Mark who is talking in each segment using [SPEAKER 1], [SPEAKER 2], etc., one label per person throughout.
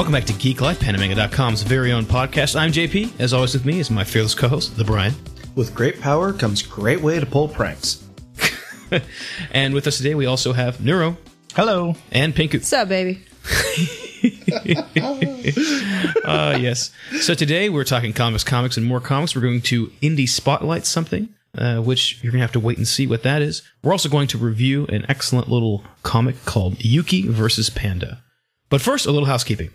[SPEAKER 1] Welcome back to Geek Life, Pandamanga.com's very own podcast. I'm JP. As always, with me is my fearless co-host, the Brian.
[SPEAKER 2] With great power comes great way to pull pranks.
[SPEAKER 1] And with us today, we also have Neuro
[SPEAKER 2] Hello.
[SPEAKER 1] and Pinku.
[SPEAKER 3] What's up, baby?
[SPEAKER 1] Uh, yes. So today we're talking comics, comics, and more comics. We're going to indie spotlight something, uh, which you're going to have to wait and see what that is. We're also going to review an excellent little comic called Yuki versus Panda. But first, a little housekeeping.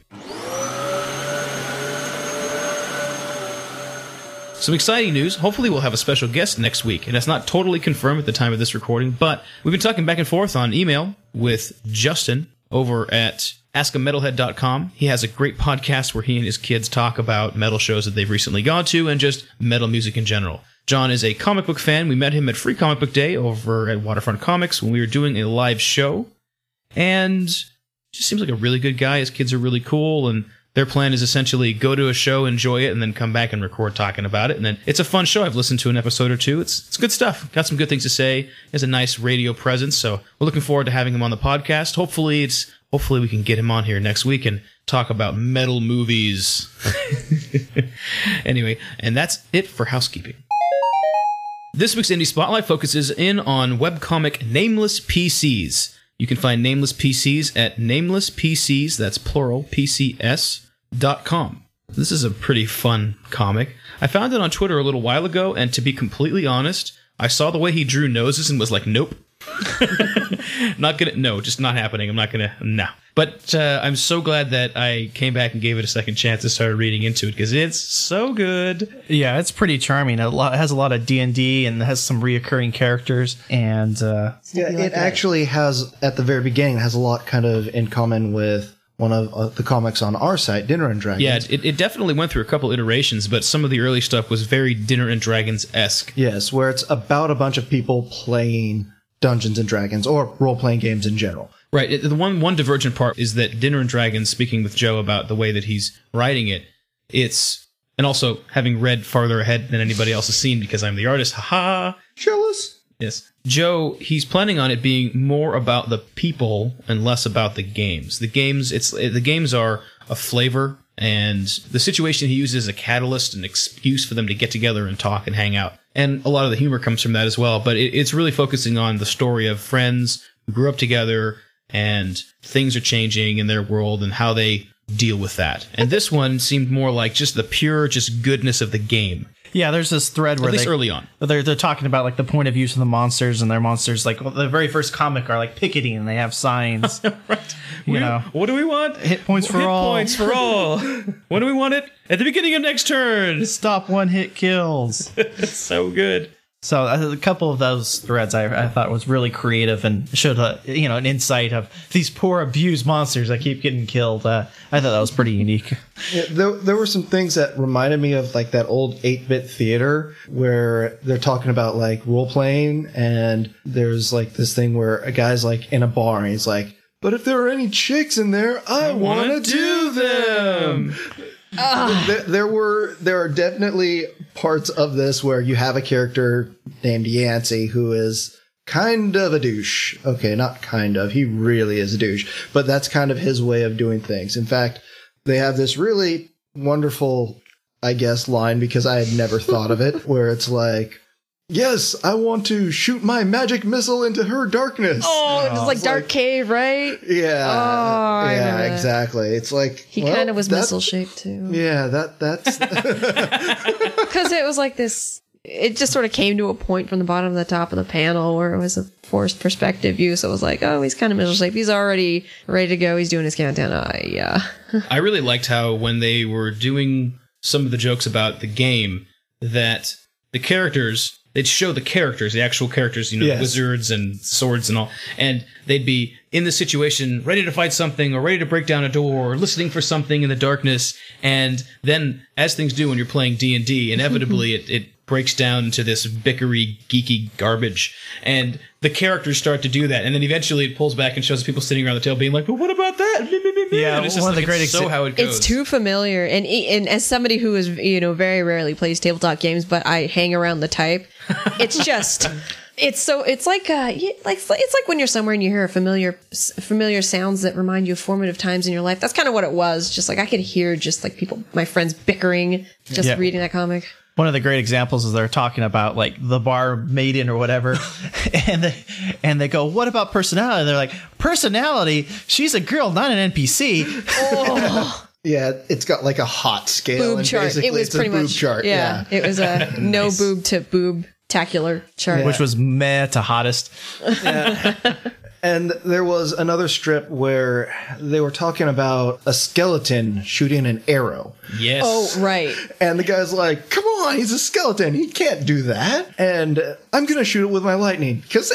[SPEAKER 1] Some exciting news. Hopefully, we'll have a special guest next week. And that's not totally confirmed at the time of this recording, but we've been talking back and forth on email with Justin over at askametalhead.com. He has a great podcast where he and his kids talk about metal shows that they've recently gone to and just metal music in general. John is a comic book fan. We met him at Free Comic Book Day over at Waterfront Comics when we were doing a live show. And just seems like a really good guy. His kids are really cool, and their plan is essentially go to a show, enjoy it, and then come back and record talking about it. And then it's a fun show. I've listened to an episode or two. It's it's good stuff. Got some good things to say. Has a nice radio presence, so we're looking forward to having him on the podcast. Hopefully, it's hopefully we can get him on here next week and talk about metal movies. anyway, and that's it for housekeeping. This week's Indie Spotlight focuses in on webcomic Nameless PCs. You can find Nameless PCs at Nameless PCs, that's plural, PCS, dot com. This is a pretty fun comic. I found it on Twitter a little while ago, and to be completely honest, I saw the way he drew noses and was like, nope. not gonna, no, just not happening. I'm not gonna, no. But uh, I'm so glad that I came back and gave it a second chance and started reading into it because it's so good.
[SPEAKER 2] Yeah, it's pretty charming. A lot, it has a lot of D and D and has some reoccurring characters. And uh,
[SPEAKER 4] Yeah, it actually has at the very beginning has a lot kind of in common with one of uh, the comics on our site, Dinner and Dragons.
[SPEAKER 1] Yeah, it, it definitely went through a couple iterations, but some of the early stuff was very Dinner and Dragons esque.
[SPEAKER 4] Yes, where it's about a bunch of people playing Dungeons and Dragons or role playing games in general.
[SPEAKER 1] Right. it- The one one divergent part is that Dinner and Dragons, speaking with Joe about the way that he's writing it, it's and also having read farther ahead than anybody else has seen because I'm the artist. Haha.
[SPEAKER 4] Jealous.
[SPEAKER 1] Yes. Joe, he's planning on it being more about the people and less about the games. The games, it's the games are a flavor, and the situation he uses is a catalyst, an excuse for them to get together and talk and hang out. And a lot of the humor comes from that as well. But it, it's really focusing on the story of friends who grew up together, and things are changing in their world and how they deal with that. And this one seemed more like just the pure, just goodness of the game,
[SPEAKER 2] yeah, there's this thread where
[SPEAKER 1] at least
[SPEAKER 2] they,
[SPEAKER 1] early on.
[SPEAKER 2] they're they're talking about like the point of views of the monsters and their monsters. Like the very first comic are like picketing and they have signs.
[SPEAKER 1] right.
[SPEAKER 2] You
[SPEAKER 1] We-
[SPEAKER 2] know.
[SPEAKER 1] what do we want?
[SPEAKER 2] Hit points for all.
[SPEAKER 1] Hit
[SPEAKER 2] all.
[SPEAKER 1] points for all. when do we want it? At the beginning of next turn.
[SPEAKER 2] Stop one hit kills.
[SPEAKER 1] So good.
[SPEAKER 2] So uh, a couple of those threads I, I thought was really creative and showed a you know an insight of these poor abused monsters that keep getting killed. Uh, I thought that was pretty unique.
[SPEAKER 4] Yeah, there, there were some things that reminded me of like that old 8-bit theater where they're talking about like role playing and there's like this thing where a guy's like in a bar and he's like, but if there are any chicks in there, I, want to do them. There, there were there are definitely parts of this where you have a character named Yancey who is kind of a douche. Okay, not kind of. He really is a douche. But that's kind of his way of doing things. In fact, they have this really wonderful, I guess, line because I had never thought of it, where it's like, Yes, I want to shoot my magic missile into her darkness.
[SPEAKER 3] Oh, it's like
[SPEAKER 4] It's
[SPEAKER 3] Dark
[SPEAKER 4] like-
[SPEAKER 3] Cave, right?
[SPEAKER 4] Yeah.
[SPEAKER 3] Oh,
[SPEAKER 4] yeah, exactly. It's like
[SPEAKER 3] He
[SPEAKER 4] well,
[SPEAKER 3] kind of was missile shaped too.
[SPEAKER 4] Yeah, that that's
[SPEAKER 3] Because it was like this. It just sort of came to a point from the bottom to the top of the panel where it was a forced perspective view. So it was like, oh, he's kind of missile shaped. He's already ready to go. He's doing his countdown. Uh, yeah.
[SPEAKER 1] I really liked how when they were doing some of the jokes about the game, that the characters they'd show the characters, the actual characters, you know,
[SPEAKER 4] Yes.
[SPEAKER 1] wizards and swords and all, and they'd be in the situation, ready to fight something or ready to break down a door or listening for something in the darkness. And then, as things do when you're playing D and D, inevitably it, it breaks down into this bickery, geeky garbage, and the characters start to do that, and then eventually it pulls back and shows people sitting around the table being like, "But what about that?"
[SPEAKER 2] Yeah,
[SPEAKER 1] And it's just
[SPEAKER 2] one of the great
[SPEAKER 1] it's so how it goes.
[SPEAKER 3] It's too familiar, and e- and as somebody who is you know very rarely plays tabletop games, but I hang around the type, it's just it's so it's like uh like it's like when you're somewhere and you hear a familiar familiar sounds that remind you of formative times in your life. That's kind of what it was. Just like I could hear just like people, my friends bickering, just
[SPEAKER 2] Yeah.
[SPEAKER 3] reading that comic.
[SPEAKER 2] One of the great examples is they're talking about like the bar maiden or whatever, and they and they go, "What about personality?" They're like, "Personality? She's a girl, not an NPC." oh.
[SPEAKER 4] Yeah, it's got like a hot scale.
[SPEAKER 3] Boob
[SPEAKER 4] and
[SPEAKER 3] chart.
[SPEAKER 4] basically
[SPEAKER 3] It was
[SPEAKER 4] it's a
[SPEAKER 3] pretty
[SPEAKER 4] boob
[SPEAKER 3] much
[SPEAKER 4] chart.
[SPEAKER 3] Yeah, it was a no boob to boob tacular chart.
[SPEAKER 2] Which was meh to hottest.
[SPEAKER 4] And there was another strip where they were talking about a skeleton shooting an arrow.
[SPEAKER 1] Yes.
[SPEAKER 3] Oh right.
[SPEAKER 4] And the guy's like, come on, he's a skeleton. He can't do that. And I'm going to shoot it with my lightning. Because,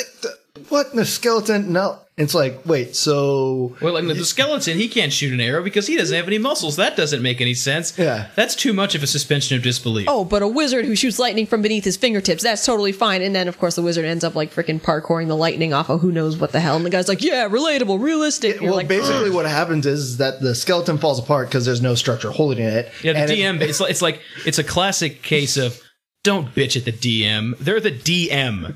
[SPEAKER 4] what? The skeleton? No. It's like, wait, so.
[SPEAKER 1] Well, like the skeleton, he can't shoot an arrow because he doesn't have any muscles. That doesn't make any sense.
[SPEAKER 4] Yeah.
[SPEAKER 1] That's too much of a suspension of disbelief.
[SPEAKER 3] Oh, but a wizard who shoots lightning from beneath his fingertips, that's totally fine. And then, of course, the wizard ends up like freaking parkouring the lightning off of who knows what the hell. And the guy's like, yeah, relatable, realistic. And
[SPEAKER 4] Well,
[SPEAKER 3] like,
[SPEAKER 4] basically, what happens is that the skeleton falls apart because there's no structure holding it.
[SPEAKER 1] Yeah, the
[SPEAKER 4] And it-
[SPEAKER 1] DM. it's like it's like it's a classic case of don't bitch at the DM. They're the DM,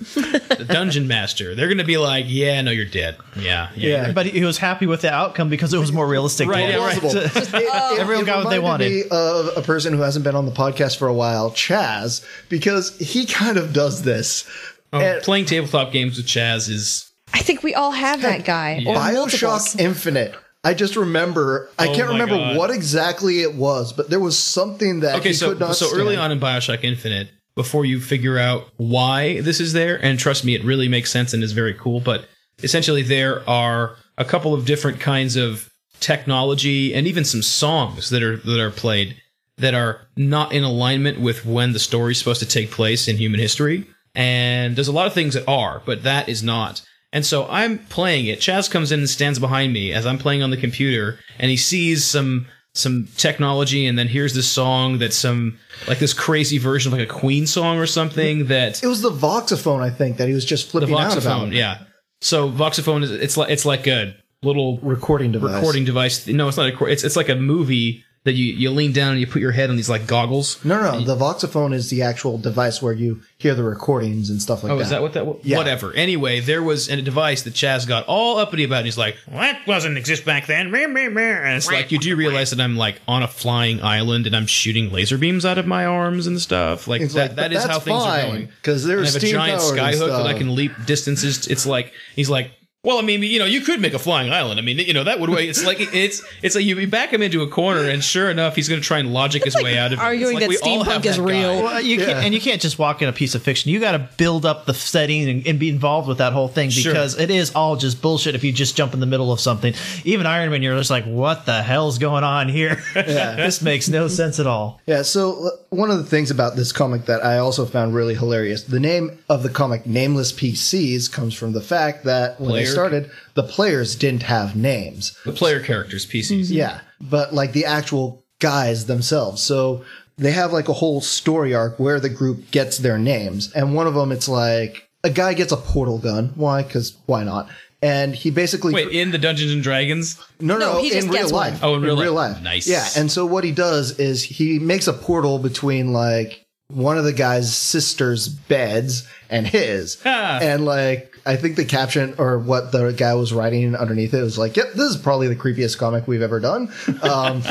[SPEAKER 1] the dungeon master. They're gonna be like, yeah, no, you're dead. Yeah, yeah.
[SPEAKER 4] Yeah.
[SPEAKER 2] But he was happy with the outcome because it was more realistic.
[SPEAKER 1] Right, yeah, right.
[SPEAKER 4] plausible. It- it-
[SPEAKER 2] Everyone
[SPEAKER 4] it
[SPEAKER 2] got what they wanted.
[SPEAKER 4] me of a person who hasn't been on the podcast for a while, Chaz, because he kind of does this.
[SPEAKER 1] Oh,
[SPEAKER 4] And
[SPEAKER 1] playing tabletop games with Chaz is
[SPEAKER 3] I think we all have that guy. Or multiples.
[SPEAKER 4] Bioshock Infinite. I just remember. I
[SPEAKER 1] Oh
[SPEAKER 4] can't remember
[SPEAKER 1] God.
[SPEAKER 4] what exactly it was, but there was something that
[SPEAKER 1] okay. So
[SPEAKER 4] could not.
[SPEAKER 1] so early
[SPEAKER 4] stand.
[SPEAKER 1] on in Bioshock Infinite, before you figure out why this is there, and trust me, it really makes sense and is very cool. But essentially, there are a couple of different kinds of technology and even some songs that are that are played that are not in alignment with when the story's supposed to take place in human history. And there's a lot of things that are, but that is not. And so I'm playing it. Chaz comes in and stands behind me as I'm playing on the computer, and he sees some some technology, and then here's this song that's some like this crazy version of like a Queen song or something that
[SPEAKER 4] It was the Voxophone, I think, that he was just
[SPEAKER 1] the
[SPEAKER 4] flipping out
[SPEAKER 1] voxophone.
[SPEAKER 4] about.
[SPEAKER 1] Yeah. So voxophone is it's like it's like a little
[SPEAKER 4] Recording device.
[SPEAKER 1] recording device. No, it's not a. It's it's like a movie that you you lean down and you put your head on these like goggles.
[SPEAKER 4] No, no, no. The Voxophone is the actual device where you hear the recordings and stuff like
[SPEAKER 1] oh,
[SPEAKER 4] that. Oh, that.
[SPEAKER 1] is that what that? was?
[SPEAKER 4] Yeah.
[SPEAKER 1] Whatever. Anyway, there was a device that Chaz got all uppity about, and he's like, well, "That doesn't exist back then." And it's like, you do realize that I'm like on a flying island and I'm shooting laser beams out of my arms and stuff. Like
[SPEAKER 4] It's
[SPEAKER 1] that.
[SPEAKER 4] like,
[SPEAKER 1] that is how things
[SPEAKER 4] fine,
[SPEAKER 1] are going.
[SPEAKER 4] 'cause there's
[SPEAKER 1] I have a giant skyhook that I can leap distances. It's like he's like. Well, I mean, you know, you could make a flying island. I mean, you know, that would way. It's like it's it's like you back him into a corner, and sure enough, he's going to try and logic his way out of it.
[SPEAKER 3] arguing
[SPEAKER 1] It's like
[SPEAKER 3] that
[SPEAKER 1] we all
[SPEAKER 3] steampunk is
[SPEAKER 1] that guy.
[SPEAKER 3] real.
[SPEAKER 2] Well, you
[SPEAKER 4] Yeah.
[SPEAKER 2] can't, and you can't just walk in a piece of fiction. You got to build up the setting and, and be involved with that whole thing
[SPEAKER 1] Sure.
[SPEAKER 2] because it is all just bullshit if you just jump in the middle of something. Even Iron Man, you're just like, what the hell's going on here? this makes no sense at all.
[SPEAKER 4] Yeah, so uh, one of the things about this comic that I also found really hilarious, the name of the comic Nameless PCs comes from the fact that when
[SPEAKER 1] Player-
[SPEAKER 4] they started, the players didn't have names.
[SPEAKER 1] The player characters, PCs.
[SPEAKER 4] Yeah, but like the actual guys themselves. So they have like a whole story arc where the group gets their names. And one of them, it's like a guy gets a portal gun. Why? Because why not? And he basically
[SPEAKER 1] Wait, in the Dungeons and Dragons?
[SPEAKER 4] No, no,
[SPEAKER 3] No, he just
[SPEAKER 4] in real
[SPEAKER 3] gets
[SPEAKER 4] life.
[SPEAKER 3] one.
[SPEAKER 1] Oh, in real life. Nice.
[SPEAKER 4] Yeah, and so what he does is he makes a portal between like one of the guy's sister's beds and his,
[SPEAKER 1] Ah.
[SPEAKER 4] and like I think the caption or what the guy was writing underneath it was like, "Yep, this is probably the creepiest comic we've ever done." Um,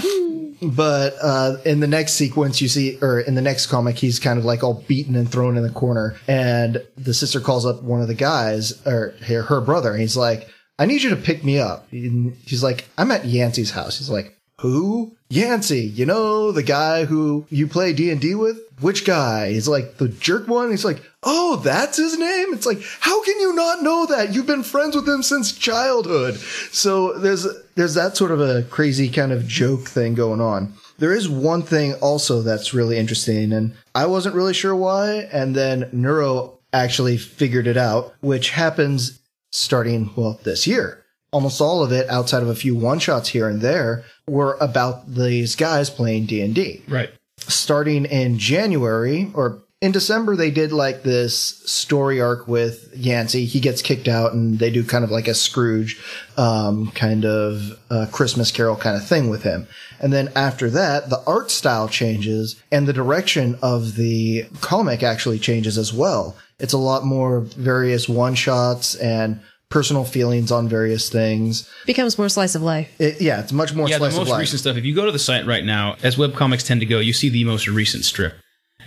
[SPEAKER 4] but uh, in the next sequence, you see, or in the next comic, he's kind of like all beaten and thrown in the corner, and the sister calls up one of the guys or her, her brother, and he's like, "I need you to pick me up." And he's like, "I'm at Yancey's house." He's like, "Who? Yancey? You know the guy who you play D and D with? Which guy?" He's like, "The jerk one." He's like, "Oh, that's his name." It's like, how can you not know that? You've been friends with him since childhood. So there's there's that sort of a crazy kind of joke thing going on. There is one thing also that's really interesting, and I wasn't really sure why, and then Neuro actually figured it out, which happens starting well this year. Almost all of it, outside of a few one shots here and there, were about these guys playing D and D
[SPEAKER 1] Right.
[SPEAKER 4] starting in January or in December they did like this story arc with Yancey. He gets kicked out, and they do kind of like a Scrooge, um, kind of uh, Christmas Carol kind of thing with him. And then after that, the art style changes, and the direction of the comic actually changes as well. It's a lot more various one shots and personal feelings on various things.
[SPEAKER 3] Becomes more slice of life.
[SPEAKER 4] It, yeah, it's much more
[SPEAKER 1] Yeah, the
[SPEAKER 4] slice of
[SPEAKER 1] most
[SPEAKER 4] life.
[SPEAKER 1] recent stuff. If you go to the site right now, as webcomics tend to go, you see the most recent strip.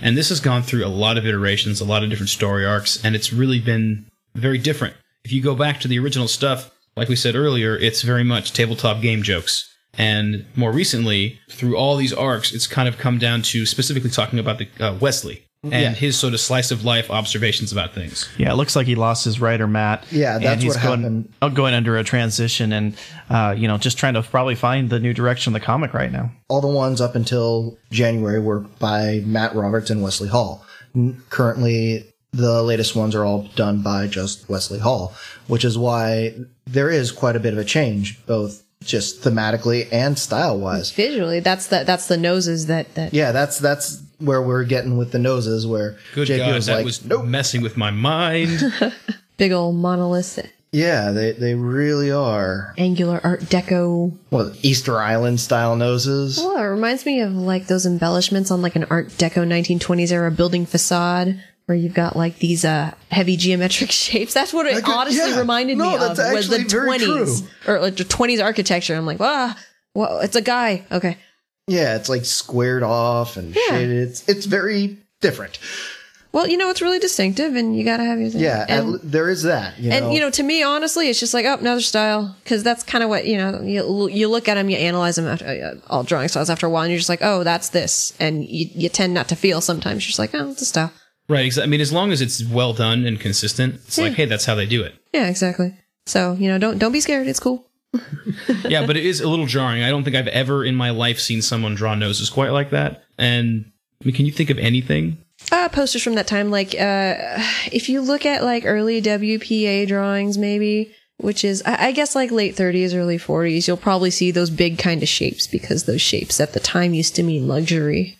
[SPEAKER 1] And this has gone through a lot of iterations, a lot of different story arcs, and it's really been very different. If you go back to the original stuff, like we said earlier, it's very much tabletop game jokes. And more recently, through all these arcs, it's kind of come down to specifically talking about the uh, Wesley and
[SPEAKER 4] Yeah.
[SPEAKER 1] his sort of slice of life observations about things.
[SPEAKER 2] Yeah, it looks like he lost his writer Matt.
[SPEAKER 4] Yeah,
[SPEAKER 2] and
[SPEAKER 4] that's
[SPEAKER 2] he's
[SPEAKER 4] what
[SPEAKER 2] going,
[SPEAKER 4] happened.
[SPEAKER 2] uh, Going under a transition, and uh, you know, just trying to probably find the new direction of the comic right now.
[SPEAKER 4] all the ones up until January were by Matt Roberts and Wesley Hall. Currently, the latest ones are all done by just Wesley Hall, which is why there is quite a bit of a change, both just thematically and style wise.
[SPEAKER 3] Visually, that's the that's the noses that that
[SPEAKER 4] Yeah, that's that's where we're getting with the noses, where
[SPEAKER 1] Good
[SPEAKER 4] JP
[SPEAKER 1] God,
[SPEAKER 4] was
[SPEAKER 1] that
[SPEAKER 4] like,
[SPEAKER 1] was
[SPEAKER 4] nope.
[SPEAKER 1] messing with my mind.
[SPEAKER 3] big old monolith,
[SPEAKER 4] Yeah, they they really are.
[SPEAKER 3] angular Art Deco.
[SPEAKER 4] Well, Easter Island style noses.
[SPEAKER 3] Well, it reminds me of like those embellishments on like an Art Deco 1920s era building facade. Where you've got like these uh, heavy geometric shapes. That's what it honestly
[SPEAKER 4] yeah.
[SPEAKER 3] reminded
[SPEAKER 4] No,
[SPEAKER 3] me of was the 20s or like the 20s architecture. I'm like, ah, well, it's a guy. Okay,
[SPEAKER 4] Yeah, it's like squared off and shaded. It's it's very different.
[SPEAKER 3] well, you know, it's really distinctive, and you gotta have your thing.
[SPEAKER 4] Yeah,
[SPEAKER 3] and,
[SPEAKER 4] and, there is that. You
[SPEAKER 3] and
[SPEAKER 4] know?
[SPEAKER 3] you know, to me, honestly, it's just like, oh, another style, because that's kind of what you know. You you look at them, you analyze them, after, uh, all drawing styles after a while, and you're just like, oh, that's this, and you you tend not to feel sometimes. You're just like, oh, it's a style.
[SPEAKER 1] Right. I mean, as long as it's well done and consistent, it's like, hey, that's how they do it.
[SPEAKER 3] Yeah, exactly. So you know, don't don't be scared. It's cool.
[SPEAKER 1] yeah, but it is a little jarring. I don't think I've ever in my life seen someone draw noses quite like that. And I mean, can you think of anything?
[SPEAKER 3] Uh, posters from that time, like uh, if you look at like early WPA drawings, maybe, which is I, I guess like late 30s, early 40s, you'll probably see those big kind of shapes because those shapes at the time used to mean luxury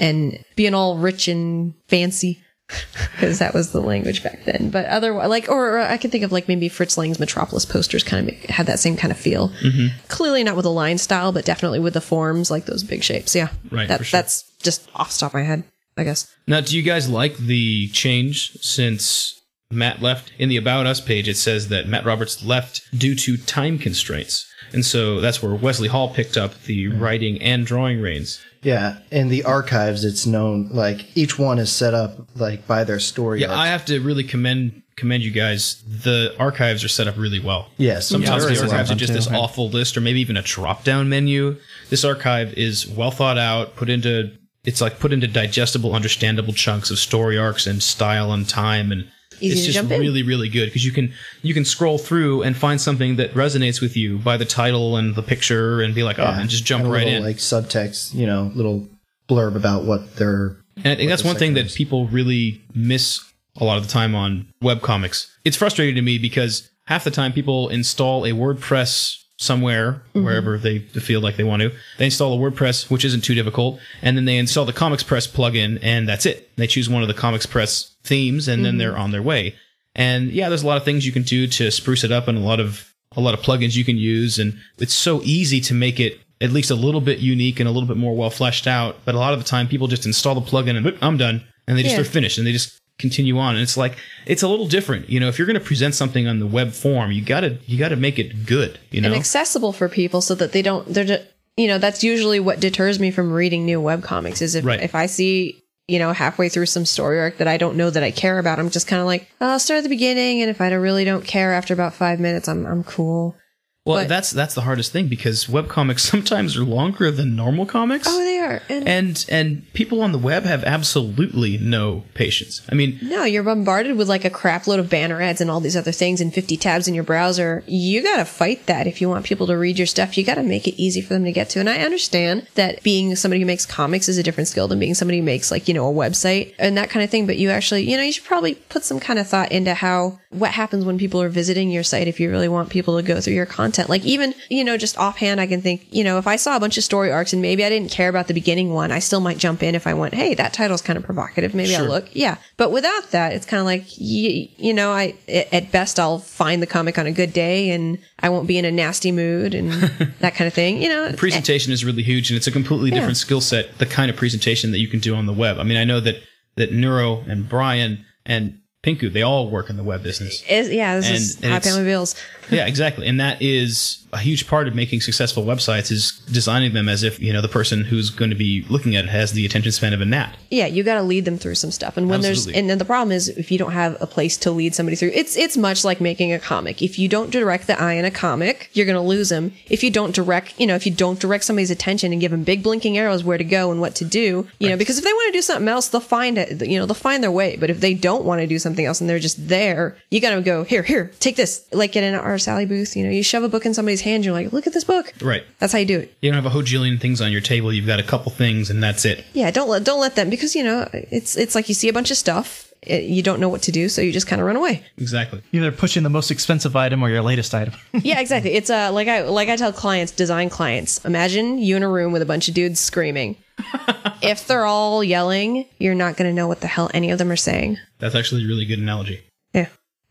[SPEAKER 3] and being all rich and fancy. Because that was the language back then, but otherwise, like, or, or I can think of like maybe Fritz Lang's Metropolis posters kind of had that same kind of feel. Mm-hmm. Clearly not with the line style, but definitely with the forms, like those big shapes. Yeah,
[SPEAKER 1] Right,
[SPEAKER 3] That,
[SPEAKER 1] for sure.
[SPEAKER 3] That's just off the top of my head, I guess.
[SPEAKER 1] Now, do you guys like the change since Matt left? In the About Us page, it says that Matt Roberts left due to time constraints. And so that's where Wesley Hall picked up the writing and drawing reins.
[SPEAKER 4] Yeah, in the archives, it's known like each one is set up like by their story.
[SPEAKER 1] Yeah,
[SPEAKER 4] arcs.
[SPEAKER 1] I have to really commend commend you guys. The archives are set up really well.
[SPEAKER 4] Yes,
[SPEAKER 1] Sometimes
[SPEAKER 4] very
[SPEAKER 1] the
[SPEAKER 4] well
[SPEAKER 1] archives are just
[SPEAKER 2] too.
[SPEAKER 1] this awful list or maybe even a drop down menu. This archive is well thought out, put into it's like put into digestible, understandable chunks of story arcs and style and time and
[SPEAKER 3] Easy
[SPEAKER 1] it's
[SPEAKER 3] to
[SPEAKER 1] just really, really good because you can you can scroll through and find something that resonates with you by the title and the picture and be like, oh, and just jump
[SPEAKER 4] and a
[SPEAKER 1] right
[SPEAKER 4] little,
[SPEAKER 1] in.
[SPEAKER 4] Like subtext, you know, little blurb about what they're.
[SPEAKER 1] And I think that's one thing
[SPEAKER 4] sector
[SPEAKER 1] that
[SPEAKER 4] is.
[SPEAKER 1] people really miss a lot of the time on webcomics. It's frustrating to me because half the time people install a WordPress somewhere, mm-hmm. wherever they feel like they want to. They install a WordPress, which isn't too difficult, and then they install the Comics Press plugin, and that's it. They choose one of the Comics Press themes, and then they're mm-hmm. on their way. And yeah, there's a lot of things you can do to spruce it up, and a lot of a lot of plugins you can use, and it's so easy to make it at least a little bit unique and a little bit more well fleshed out. But a lot of the time, people just install the plugin and I'm done, and they just
[SPEAKER 3] Yeah.
[SPEAKER 1] are finished, and they just continue on. And it's like it's a little different, you know. If you're going to present something on the web form, you gotta you gotta make it good, you know.
[SPEAKER 3] and accessible for people so that they don't they're just, you know that's usually what deters me from reading new web comics is if
[SPEAKER 1] Right.
[SPEAKER 3] if I see you know halfway through some story arc that I don't know that I care about I'm just kind of like I'll start at the beginning and if I really don't care after about 5 minutes I'm I'm cool.
[SPEAKER 1] Well,
[SPEAKER 3] but-
[SPEAKER 1] that's that's the hardest thing because web comics sometimes are longer than normal comics.
[SPEAKER 3] Oh, they are. And,
[SPEAKER 1] and and people on the web have absolutely no patience. I mean,
[SPEAKER 3] no, you're bombarded with like a crap load of banner ads and all these other things and 50 tabs in your browser. You got to fight that if you want people to read your stuff. You got to make it easy for them to get to. And I understand that being somebody who makes comics is a different skill than being somebody who makes like, you know, a website and that kind of thing. But you actually, you know, you should probably put some kind of thought into how, what happens when people are visiting your site if you really want people to go through your content content. Like even, you know, just offhand, I can think, you know, if I saw a bunch of story arcs and maybe I didn't care about the beginning one, I still might jump in if I went, hey, that title's kind of provocative. Maybe I'll look. Yeah. But without that, it's kind of like, you, you know, I, at best, I'll find the comic on a good day and I won't be in a nasty mood and that kind of thing. You know,
[SPEAKER 1] presentation is really huge and it's a completely different skill set the kind of presentation that you can do on the web i mean i know that that neuro and brian and pinku they all work in the web business
[SPEAKER 3] Is, yeah, this
[SPEAKER 1] And-
[SPEAKER 3] is
[SPEAKER 1] and
[SPEAKER 3] high family bills.
[SPEAKER 1] Yeah exactly and that is a huge part of making successful websites is designing them as if you know the person who's going to be looking at it has the attention span of a gnat
[SPEAKER 3] Yeah, you got to lead them through some stuff. And when
[SPEAKER 1] Absolutely.
[SPEAKER 3] there's and then the problem is if you don't have a place to lead somebody through, it's it's much like making a comic. If you don't direct the eye in a comic, you're going to lose them. If you don't direct, you know, if you don't direct somebody's attention and give them big blinking arrows where to go and what to do, you know, because if they want to do something else, they'll find it. You know, they'll find their way. But if they don't want to do something else and they're just there, you got to go here, here, take this. Like in an Artist Alley booth, you know, you shove a book in somebody's hand, you're like, look at this book.
[SPEAKER 1] right
[SPEAKER 3] That's how you do it.
[SPEAKER 1] you don't have a hojillion things on your table you've got a couple things and that's it
[SPEAKER 3] Yeah, don't let don't let them because you know it's it's like you see a bunch of stuff, it, you don't know what to do, so you just kind of run away.
[SPEAKER 1] exactly
[SPEAKER 2] Either pushing the most expensive item or your latest item.
[SPEAKER 3] yeah, exactly. It's uh like I like I tell clients, design clients. Imagine you in a room with a bunch of dudes screaming. if they're all yelling, you're not going to know what the hell any of them are saying.
[SPEAKER 1] that's actually a really good analogy
[SPEAKER 3] Yeah,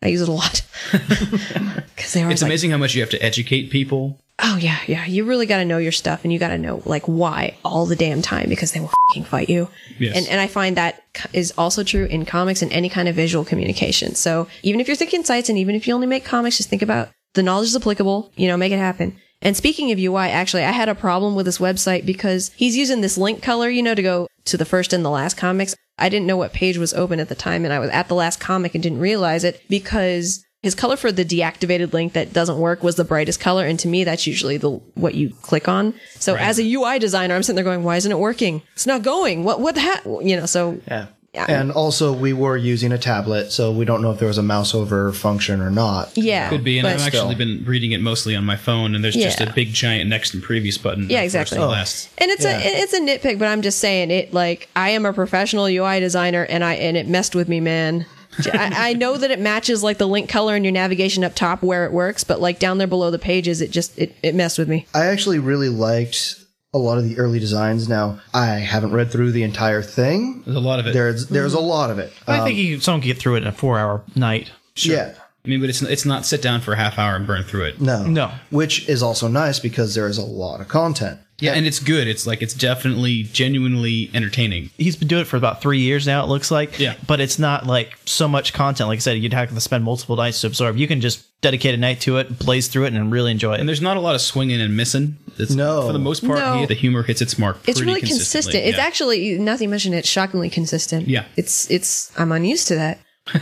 [SPEAKER 3] I use it a lot because they are.
[SPEAKER 1] it's
[SPEAKER 3] like,
[SPEAKER 1] amazing how much you have to educate people
[SPEAKER 3] Oh yeah, yeah. You really got to know your stuff, and you got to know like why all the damn time because they will fing fight you.
[SPEAKER 1] Yes.
[SPEAKER 3] And and I find that is also true in comics and any kind of visual communication. So even if you're thinking sites, and even if you only make comics, just think about the knowledge is applicable. You know, make it happen. And speaking of UI, actually, I had a problem with this website because he's using this link color, you know, to go to the first and the last comics. I didn't know what page was open at the time, and I was at the last comic and didn't realize it because his color for the deactivated link that doesn't work was the brightest color, and to me, that's usually the what you click on. So
[SPEAKER 1] Right.
[SPEAKER 3] as a UI designer, I'm sitting there going, "Why isn't it working? It's not going. What? What the heck? You know?" So
[SPEAKER 4] Yeah.
[SPEAKER 3] Yeah.
[SPEAKER 4] And also, we were using a tablet, so we don't know if there was a mouse over function or not.
[SPEAKER 3] yeah,
[SPEAKER 1] Could be, and I've actually been reading it mostly on my phone, and there's just a big giant next and previous button.
[SPEAKER 3] Yeah, exactly.
[SPEAKER 1] first and
[SPEAKER 3] Oh.
[SPEAKER 1] last.
[SPEAKER 3] And it's
[SPEAKER 4] Yeah.
[SPEAKER 3] a it's a nitpick, but I'm just saying it. Like I am a professional UI designer, and I and it messed with me, man. I, I know that it matches like the link color in your navigation up top where it works, but like down there below the pages, it just it, it messed with me.
[SPEAKER 4] I actually really liked a lot of the early designs. Now, I haven't read through the entire thing.
[SPEAKER 1] There's a lot of it.
[SPEAKER 4] There's there's a lot of it.
[SPEAKER 2] I
[SPEAKER 4] Um,
[SPEAKER 2] think you, someone can get through it in a four hour night.
[SPEAKER 4] Yeah.
[SPEAKER 1] I mean, but it's it's not sit down for a half hour and burn through it.
[SPEAKER 4] No.
[SPEAKER 2] No.
[SPEAKER 4] Which is also nice because there is a lot of content.
[SPEAKER 1] Yeah, and it's good. It's like it's definitely genuinely entertaining.
[SPEAKER 2] He's been doing it for about three years now, it looks like.
[SPEAKER 1] Yeah.
[SPEAKER 2] But it's not like so much content. Like I said, you'd have to spend multiple nights to absorb. You can just dedicate a night to it, blaze through it, and really enjoy it.
[SPEAKER 1] And there's not a lot of swinging and missing. It's,
[SPEAKER 4] No.
[SPEAKER 1] for the most part,
[SPEAKER 3] No.
[SPEAKER 1] he- the humor hits its mark.
[SPEAKER 3] It's
[SPEAKER 1] pretty
[SPEAKER 3] really
[SPEAKER 1] consistently.
[SPEAKER 3] consistent. It's
[SPEAKER 1] Yeah.
[SPEAKER 3] actually nothing mentioned. It's shockingly consistent.
[SPEAKER 1] Yeah.
[SPEAKER 3] it's it's I'm unused to that.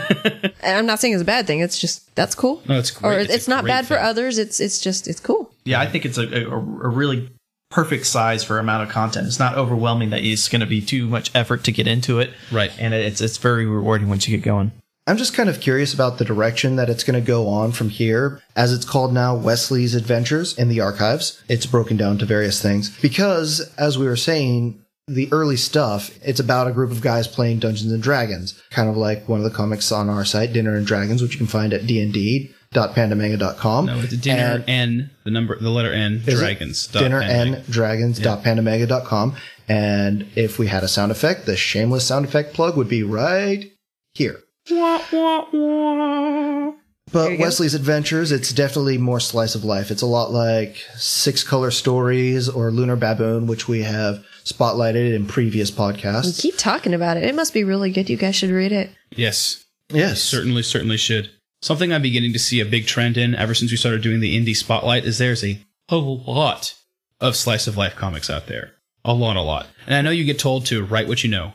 [SPEAKER 3] and I'm not saying it's a bad thing. It's just that's cool.
[SPEAKER 1] No, it's great.
[SPEAKER 3] Or
[SPEAKER 1] It's
[SPEAKER 3] it's, not
[SPEAKER 1] great
[SPEAKER 3] bad for others. It's it's just it's cool.
[SPEAKER 2] yeah, I think it's a, a, a really perfect size for amount of content. It's not overwhelming that it's going to be too much effort to get into it.
[SPEAKER 1] Right.
[SPEAKER 2] And it's it's very rewarding once you get going.
[SPEAKER 4] I'm just kind of curious about the direction that it's going to go on from here. As it's called now, Wesley's Adventures in the Archives. It's broken down to various things. Because, as we were saying, the early stuff, it's about a group of guys playing Dungeons and Dragons. Kind of like one of the comics on our site, Dinner and Dragons, which you can find at dnd.pandamanga.com.
[SPEAKER 1] No, it's dinner
[SPEAKER 4] And-
[SPEAKER 1] N, the number, the letter N,
[SPEAKER 4] Is it?
[SPEAKER 1] dragons. dot
[SPEAKER 4] Dinner
[SPEAKER 1] pandemic.
[SPEAKER 4] and dragons.pandamanga.com. And if we had a sound effect, the shameless sound effect plug would be right here. But
[SPEAKER 3] you go.
[SPEAKER 4] Wesley's Adventures, it's definitely more slice of life. It's a lot like Six Color Stories or Lunar Baboon, which we have spotlighted in previous podcasts.
[SPEAKER 3] We Keep talking about it. It must be really good. You guys should read it.
[SPEAKER 1] Yes,
[SPEAKER 4] Yes.
[SPEAKER 1] certainly, certainly should. Something I'm beginning to see a big trend in ever since we started doing the indie spotlight is there's a whole lot of slice of life comics out there. A lot, a lot. And I know you get told to write what you know,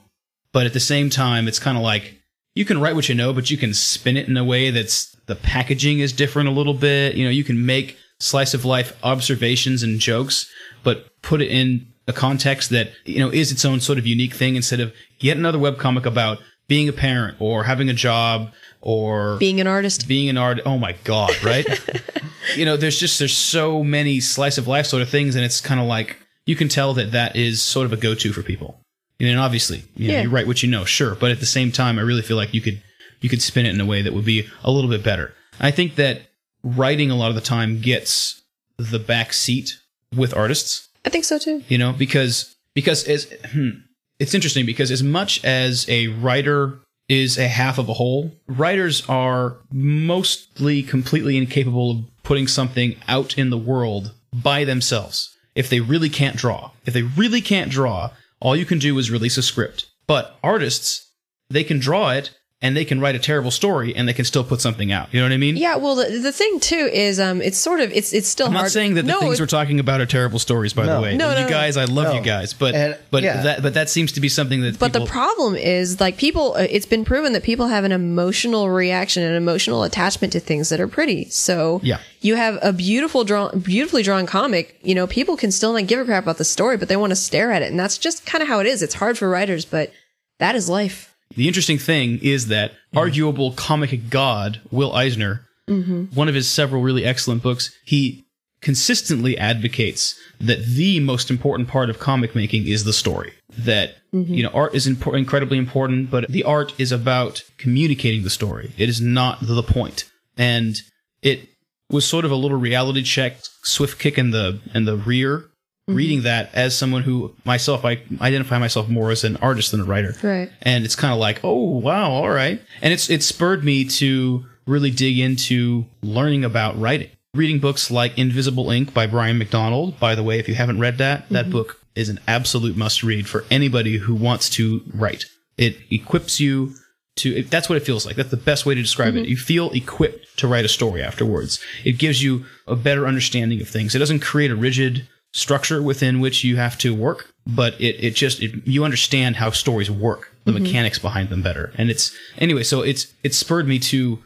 [SPEAKER 1] but at the same time, it's kind of like you can write what you know, but you can spin it in a way that's the packaging is different a little bit. You know, you can make slice of life observations and jokes, but put it in a context that, you know, is its own sort of unique thing instead of yet another webcomic about being a parent or having a job or
[SPEAKER 3] Being an artist.
[SPEAKER 1] being an art oh my god right you know there's just there's so many slice of life sort of things and it's kind of like you can tell that that is sort of a go-to for people and obviously you, know,
[SPEAKER 3] Yeah.
[SPEAKER 1] you write what you know sure but at the same time i really feel like you could you could spin it in a way that would be a little bit better i think that writing a lot of the time gets the back seat with artists
[SPEAKER 3] I think so too.
[SPEAKER 1] you know because because as hmm, it's interesting because as much as a writer is a half of a whole. Writers are mostly completely incapable of putting something out in the world by themselves. If they really can't draw if they really can't draw all you can do is release a script. But artists they can draw it and they can write a terrible story and they can still put something out you know what i mean
[SPEAKER 3] Yeah, well, the, the thing too is, um, it's sort of, it's it's still
[SPEAKER 1] I'm
[SPEAKER 3] hard.
[SPEAKER 1] not saying that the
[SPEAKER 3] no,
[SPEAKER 1] things we're talking about are terrible stories, by the way.
[SPEAKER 3] No, no,
[SPEAKER 1] you guys, I love
[SPEAKER 4] No.
[SPEAKER 1] you guys, but
[SPEAKER 4] And-
[SPEAKER 1] but
[SPEAKER 4] yeah.
[SPEAKER 1] that but that seems to be something that.
[SPEAKER 3] But
[SPEAKER 1] people,
[SPEAKER 3] the problem is, like, people, uh, it's been proven that people have an emotional reaction, an emotional attachment to things that are pretty. So,
[SPEAKER 1] Yeah.
[SPEAKER 3] you have a beautiful drawn, beautifully drawn comic. You know, people can still not give a crap about the story, but they want to stare at it. And that's just kind of how it is. It's hard for writers, but that is life.
[SPEAKER 1] The interesting thing is that arguable comic god Will Eisner, mm-hmm. one of his several really excellent books, he consistently advocates that the most important part of comic making is the story. That mm-hmm. you know, art is impor- incredibly important, but the art is about communicating the story. It is not the point. point, and it was sort of a little reality check, swift kick in the in the rear. Mm-hmm. Reading that as someone who myself, I identify myself more as an artist than a writer,
[SPEAKER 3] Right.
[SPEAKER 1] and it's kind of like, oh wow, all right. And it's it spurred me to really dig into learning about writing. Reading books like Invisible Ink by Brian McDonald. By the way, if you haven't read that, that mm-hmm. book is an absolute must read for anybody who wants to write. It equips you to that's what it feels like. That's the best way to describe it. Mm-hmm. You feel equipped to write a story afterwards. It gives you a better understanding of things. It doesn't create a rigid structure within which you have to work, but it, it just it, you understand how stories work, the mm-hmm. mechanics behind them better. And it's anyway, so it's it spurred me to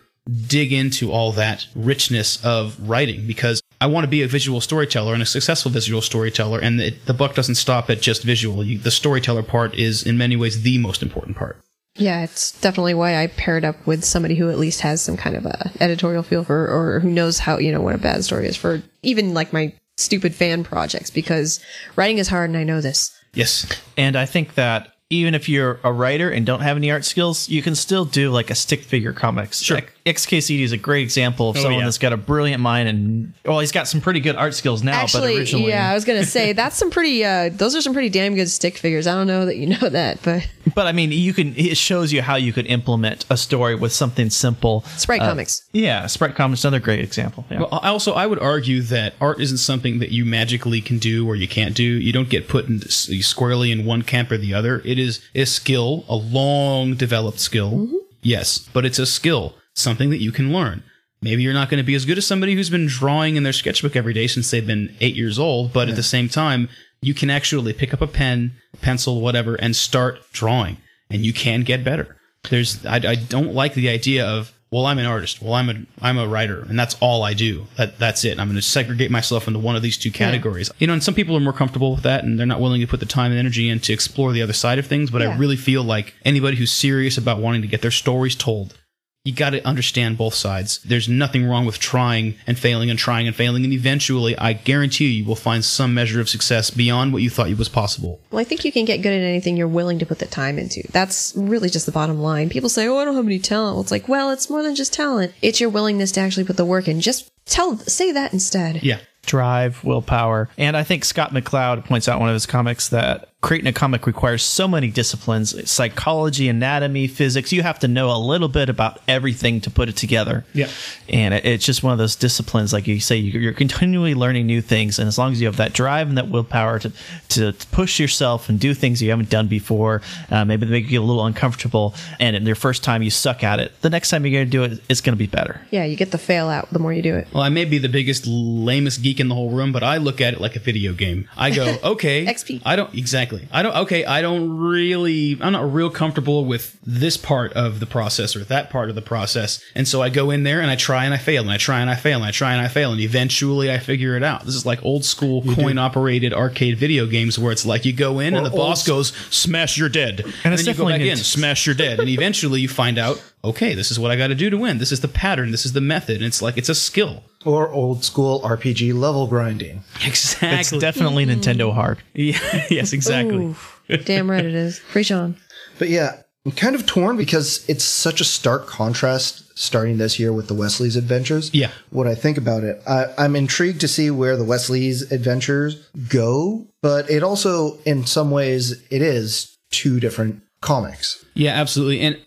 [SPEAKER 1] dig into all that richness of writing because I want to be a visual storyteller and a successful visual storyteller, and the, the book doesn't stop at just visual. You, the storyteller part is, in many ways, the most important part.
[SPEAKER 3] Yeah, it's definitely why I paired up with somebody who at least has some kind of a editorial feel for, or who knows how you know what a bad story is for even like my stupid fan projects because writing is hard and I know this.
[SPEAKER 1] Yes,
[SPEAKER 2] And I think that even if you're a writer and don't have any art skills, you can still do like a stick figure comics.
[SPEAKER 1] Sure.
[SPEAKER 2] Like, XKCD is a great example of
[SPEAKER 1] Oh,
[SPEAKER 2] someone
[SPEAKER 1] yeah.
[SPEAKER 2] that's got a brilliant mind and well, he's got some pretty good art skills now. but originally,
[SPEAKER 3] yeah, I was gonna say that's some pretty. uh Those are some pretty damn good stick figures. I don't know that you know that, but
[SPEAKER 2] but I mean, you can. It shows you how you could implement a story with something simple.
[SPEAKER 3] Sprite
[SPEAKER 2] Uh,
[SPEAKER 3] comics.
[SPEAKER 2] Yeah, Sprite Comics is another great example. Yeah.
[SPEAKER 1] Well, I also, I would argue that art isn't something that you magically can do or you can't do. You don't get put in, squarely in one camp or the other. It is a skill, a long developed skill. Yes, but it's a skill, something that you can learn. Maybe you're not going to be as good as somebody who's been drawing in their sketchbook every day since they've been eight years old, but at the same time, you can actually pick up a pen, pencil, whatever, and start drawing, and you can get better. There's, I, I don't like the idea of, well, I'm an artist, well, I'm a, I'm a writer, and that's all I do. That, that's it. I'm going to segregate myself into one of these two categories. You know, and some people are more comfortable with that, and they're not willing to put the time and energy in to explore the other side of things. But I really feel like anybody who's serious about wanting to get their stories told you got to understand both sides. There's nothing wrong with trying and failing and trying and failing, and eventually, I guarantee you, you will find some measure of success beyond what you thought was possible.
[SPEAKER 3] Well, I think you can get good at anything you're willing to put the time into. That's really just the bottom line. People say, "Oh, I don't have any talent." Well, it's like, well, it's more than just talent. It's your willingness to actually put the work in. Just tell, say that instead.
[SPEAKER 1] Yeah.
[SPEAKER 2] drive, willpower. And I think Scott McCloud points out one of his comics that creating a comic requires so many disciplines psychology, anatomy, physics. You have to know a little bit about everything to put it together.
[SPEAKER 1] Yeah.
[SPEAKER 2] And it- it's just one of those disciplines, like you say, you- you're continually learning new things. And as long as you have that drive and that willpower to, to push yourself and do things you haven't done before, uh, maybe they make you a little uncomfortable. And in your first time, you suck at it. The next time you're going to do it, it's going to be better.
[SPEAKER 3] Yeah, you get the fail out the more you do it.
[SPEAKER 1] Well, I may be the biggest, lamest geek in the whole room, but I look at it like a video game. I go, okay,
[SPEAKER 3] XP.
[SPEAKER 1] I don't exactly. I don't. Okay, I don't really. I'm not real comfortable with this part of the process or that part of the process, and so I go in there and I try and I fail and I try and I fail and I try and I fail and eventually I figure it out. This is like old school coin operated arcade video games where it's like you go in and the boss goes smash you're dead, and,
[SPEAKER 2] it's
[SPEAKER 1] then you go back in smash you're dead, and eventually you find out. Okay, this is what I got to do to win. This is the pattern. This is the method. And it's like it's a skill.
[SPEAKER 4] Or old school RPG level grinding.
[SPEAKER 1] Exactly.
[SPEAKER 2] It's definitely mm. Nintendo hard.
[SPEAKER 1] Yeah, yes, exactly.
[SPEAKER 3] Ooh, damn right it is. Preach on.
[SPEAKER 4] But yeah, I'm kind of torn because it's such a stark contrast starting this year with the Wesley's adventures.
[SPEAKER 1] Yeah.
[SPEAKER 4] What I think about it, I, I'm intrigued to see where the Wesley's adventures go, but it also, in some ways, it is two different comics.
[SPEAKER 1] Yeah, absolutely. And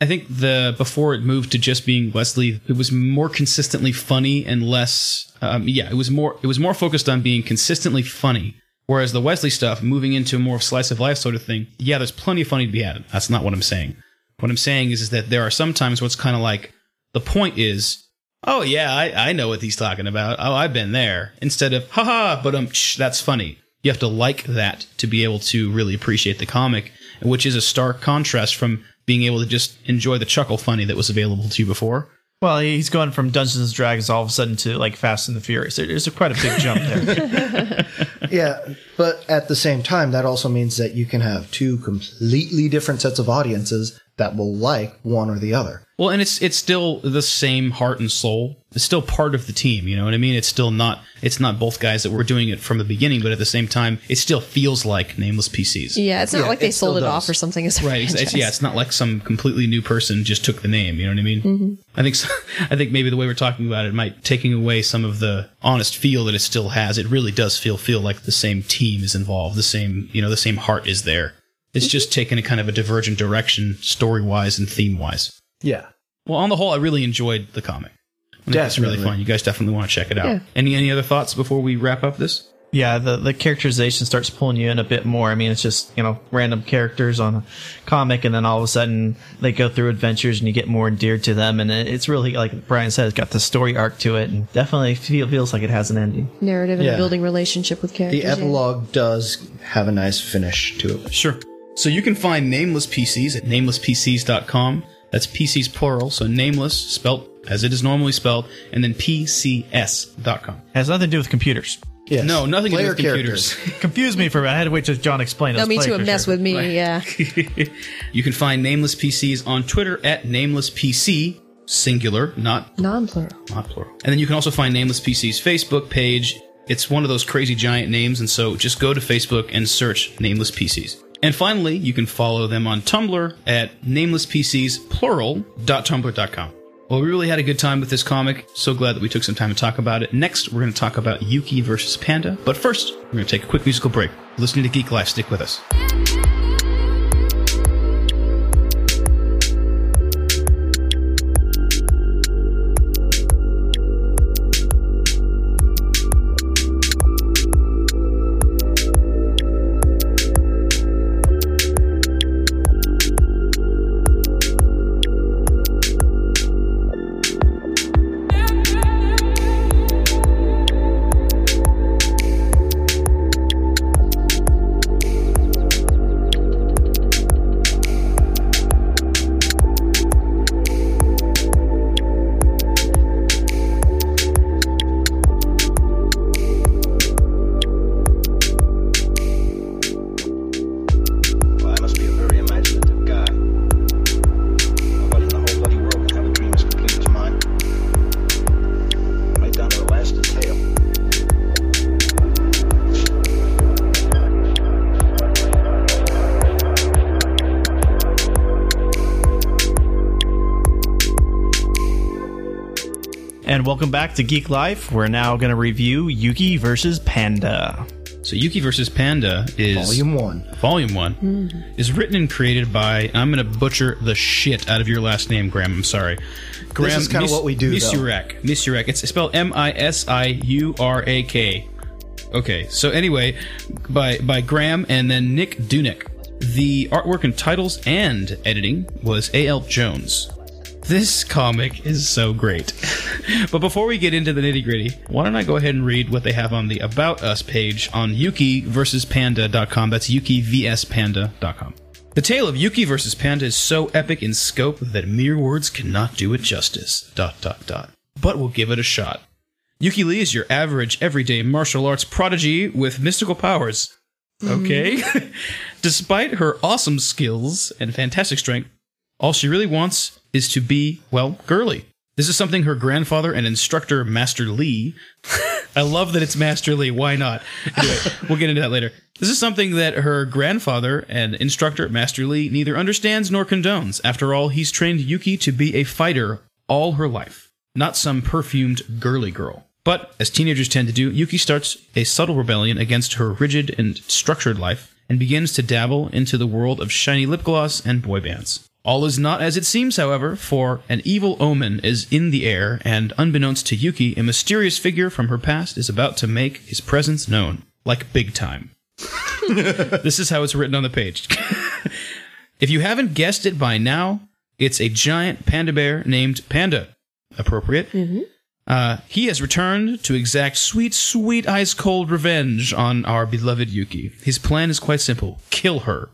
[SPEAKER 1] I think the before it moved to just being Wesley, it was more consistently funny and less. Um, yeah, it was more. It was more focused on being consistently funny. Whereas the Wesley stuff, moving into a more slice of life sort of thing, yeah, there's plenty of funny to be had. That's not what I'm saying. What I'm saying is, is that there are sometimes what's kind of like the point is, oh yeah, I, I know what he's talking about. Oh, I've been there. Instead of haha, but um, that's funny. You have to like that to be able to really appreciate the comic, which is a stark contrast from being able to just enjoy the chuckle funny that was available to you before.
[SPEAKER 2] Well, he's going from Dungeons and Dragons all of a sudden to like Fast and the Furious. There- There's a, quite a big jump there.
[SPEAKER 4] yeah, but at the same time, that also means that you can have two completely different sets of audiences that will like one or the other.
[SPEAKER 1] Well, and it's it's still the same heart and soul. It's still part of the team. You know what I mean? It's still not it's not both guys that were doing it from the beginning, but at the same time, it still feels like nameless PCs.
[SPEAKER 3] Yeah, it's not
[SPEAKER 4] Yeah,
[SPEAKER 3] like they
[SPEAKER 4] it
[SPEAKER 3] sold it
[SPEAKER 4] does.
[SPEAKER 3] off or something as a
[SPEAKER 1] Right. It's, it's, yeah. It's not like some completely new person just took the name. You know what I mean? Mm-hmm. I think. So, I think maybe the way we're talking about it might taking away some of the honest feel that it still has. It really does feel feel like the same team is involved. The same you know the same heart is there. It's just taken a kind of a divergent direction, story wise and theme wise.
[SPEAKER 4] Yeah.
[SPEAKER 1] Well, on the whole, I really enjoyed the comic. I think it's really
[SPEAKER 4] Definitely.
[SPEAKER 1] fun. You guys definitely want to check it out.
[SPEAKER 3] Yeah.
[SPEAKER 1] Any any other thoughts before we wrap up this?
[SPEAKER 2] yeah, the the characterization starts pulling you in a bit more. I mean, it's just you know random characters on a comic, and then all of a sudden they go through adventures, and you get more endeared to them, and it, it's really like Brian said, it's got the story arc to it, and definitely feel, feels like it has an ending.
[SPEAKER 3] narrative and
[SPEAKER 4] Yeah.
[SPEAKER 3] building relationship with characters.
[SPEAKER 4] The
[SPEAKER 3] yeah.
[SPEAKER 4] epilogue does have a nice finish to it.
[SPEAKER 1] Sure. So you can find Nameless PCs at namelesspcs.com. That's PCs plural, so nameless spelt as it is normally spelled, and then PCS.com.
[SPEAKER 2] has nothing to do with computers.
[SPEAKER 4] Yes.
[SPEAKER 1] No, nothing to do with computers.
[SPEAKER 4] characters.
[SPEAKER 2] Confused me for a minute. I had to wait till John explained.
[SPEAKER 3] No, me too. It messed with me. Yeah.
[SPEAKER 1] you can find Nameless PCs on Twitter at namelesspc, singular, not
[SPEAKER 3] Non-plural.
[SPEAKER 1] not plural. And then you can also find Nameless PC's Facebook page. It's one of those crazy giant names, and so just go to Facebook and search Nameless PCs. And finally, you can follow them on Tumblr at namelesspcsplural.tumblr.com. Well, we really had a good time with this comic. So glad that we took some time to talk about it. Next, we're going to talk about Yuki versus Panda. But first, we're going to take a quick musical break. Listening to Geek Life, stick with us.
[SPEAKER 2] Welcome back to Geek Life. We're now going to review Yuki versus Panda.
[SPEAKER 1] So Yuki versus Panda is
[SPEAKER 4] Volume one.
[SPEAKER 1] Volume one mm-hmm. is written and created by. I'm going to butcher the shit out of your last name, Graham. I'm sorry. Graham,
[SPEAKER 4] is kinda what we do, though.
[SPEAKER 1] Misiurak. Misiurak. It's spelled M I S I U R A K. Okay. So anyway, by by Graham and then Nick Dunick. The artwork and titles and editing was A. L. Jones. This comic is so great. but before we get into the nitty gritty, why don't I go ahead and read what they have on the About Us page on Yuki versus Panda.com. That's YukiVSPanda.com. The tale of Yuki versus Panda is so epic in scope that mere words cannot do it justice. Dot dot dot. But we'll give it a shot. Yuki Lee is your average, everyday martial arts prodigy with mystical powers. Okay? Mm-hmm. Despite her awesome skills and fantastic strength, all she really wants is to be, well, girly. This is something her grandfather and instructor, Master Lee. I love that it's Master Lee. Why not? Anyway, we'll get into that later. This is something that her grandfather and instructor, Master Lee, neither understands nor condones. After all, he's trained Yuki to be a fighter all her life, not some perfumed girly girl. But, as teenagers tend to do, Yuki starts a subtle rebellion against her rigid and structured life and begins to dabble into the world of shiny lip gloss and boy bands. All is not as it seems, however, for an evil omen is in the air, and unbeknownst to Yuki, a mysterious figure from her past is about to make his presence known, like big time. this is how it's written on the page. if you haven't guessed it by now, it's a giant panda bear named Panda. Appropriate. Uh, he has returned to exact sweet, sweet, ice cold revenge on our beloved Yuki. His plan is quite simple kill her.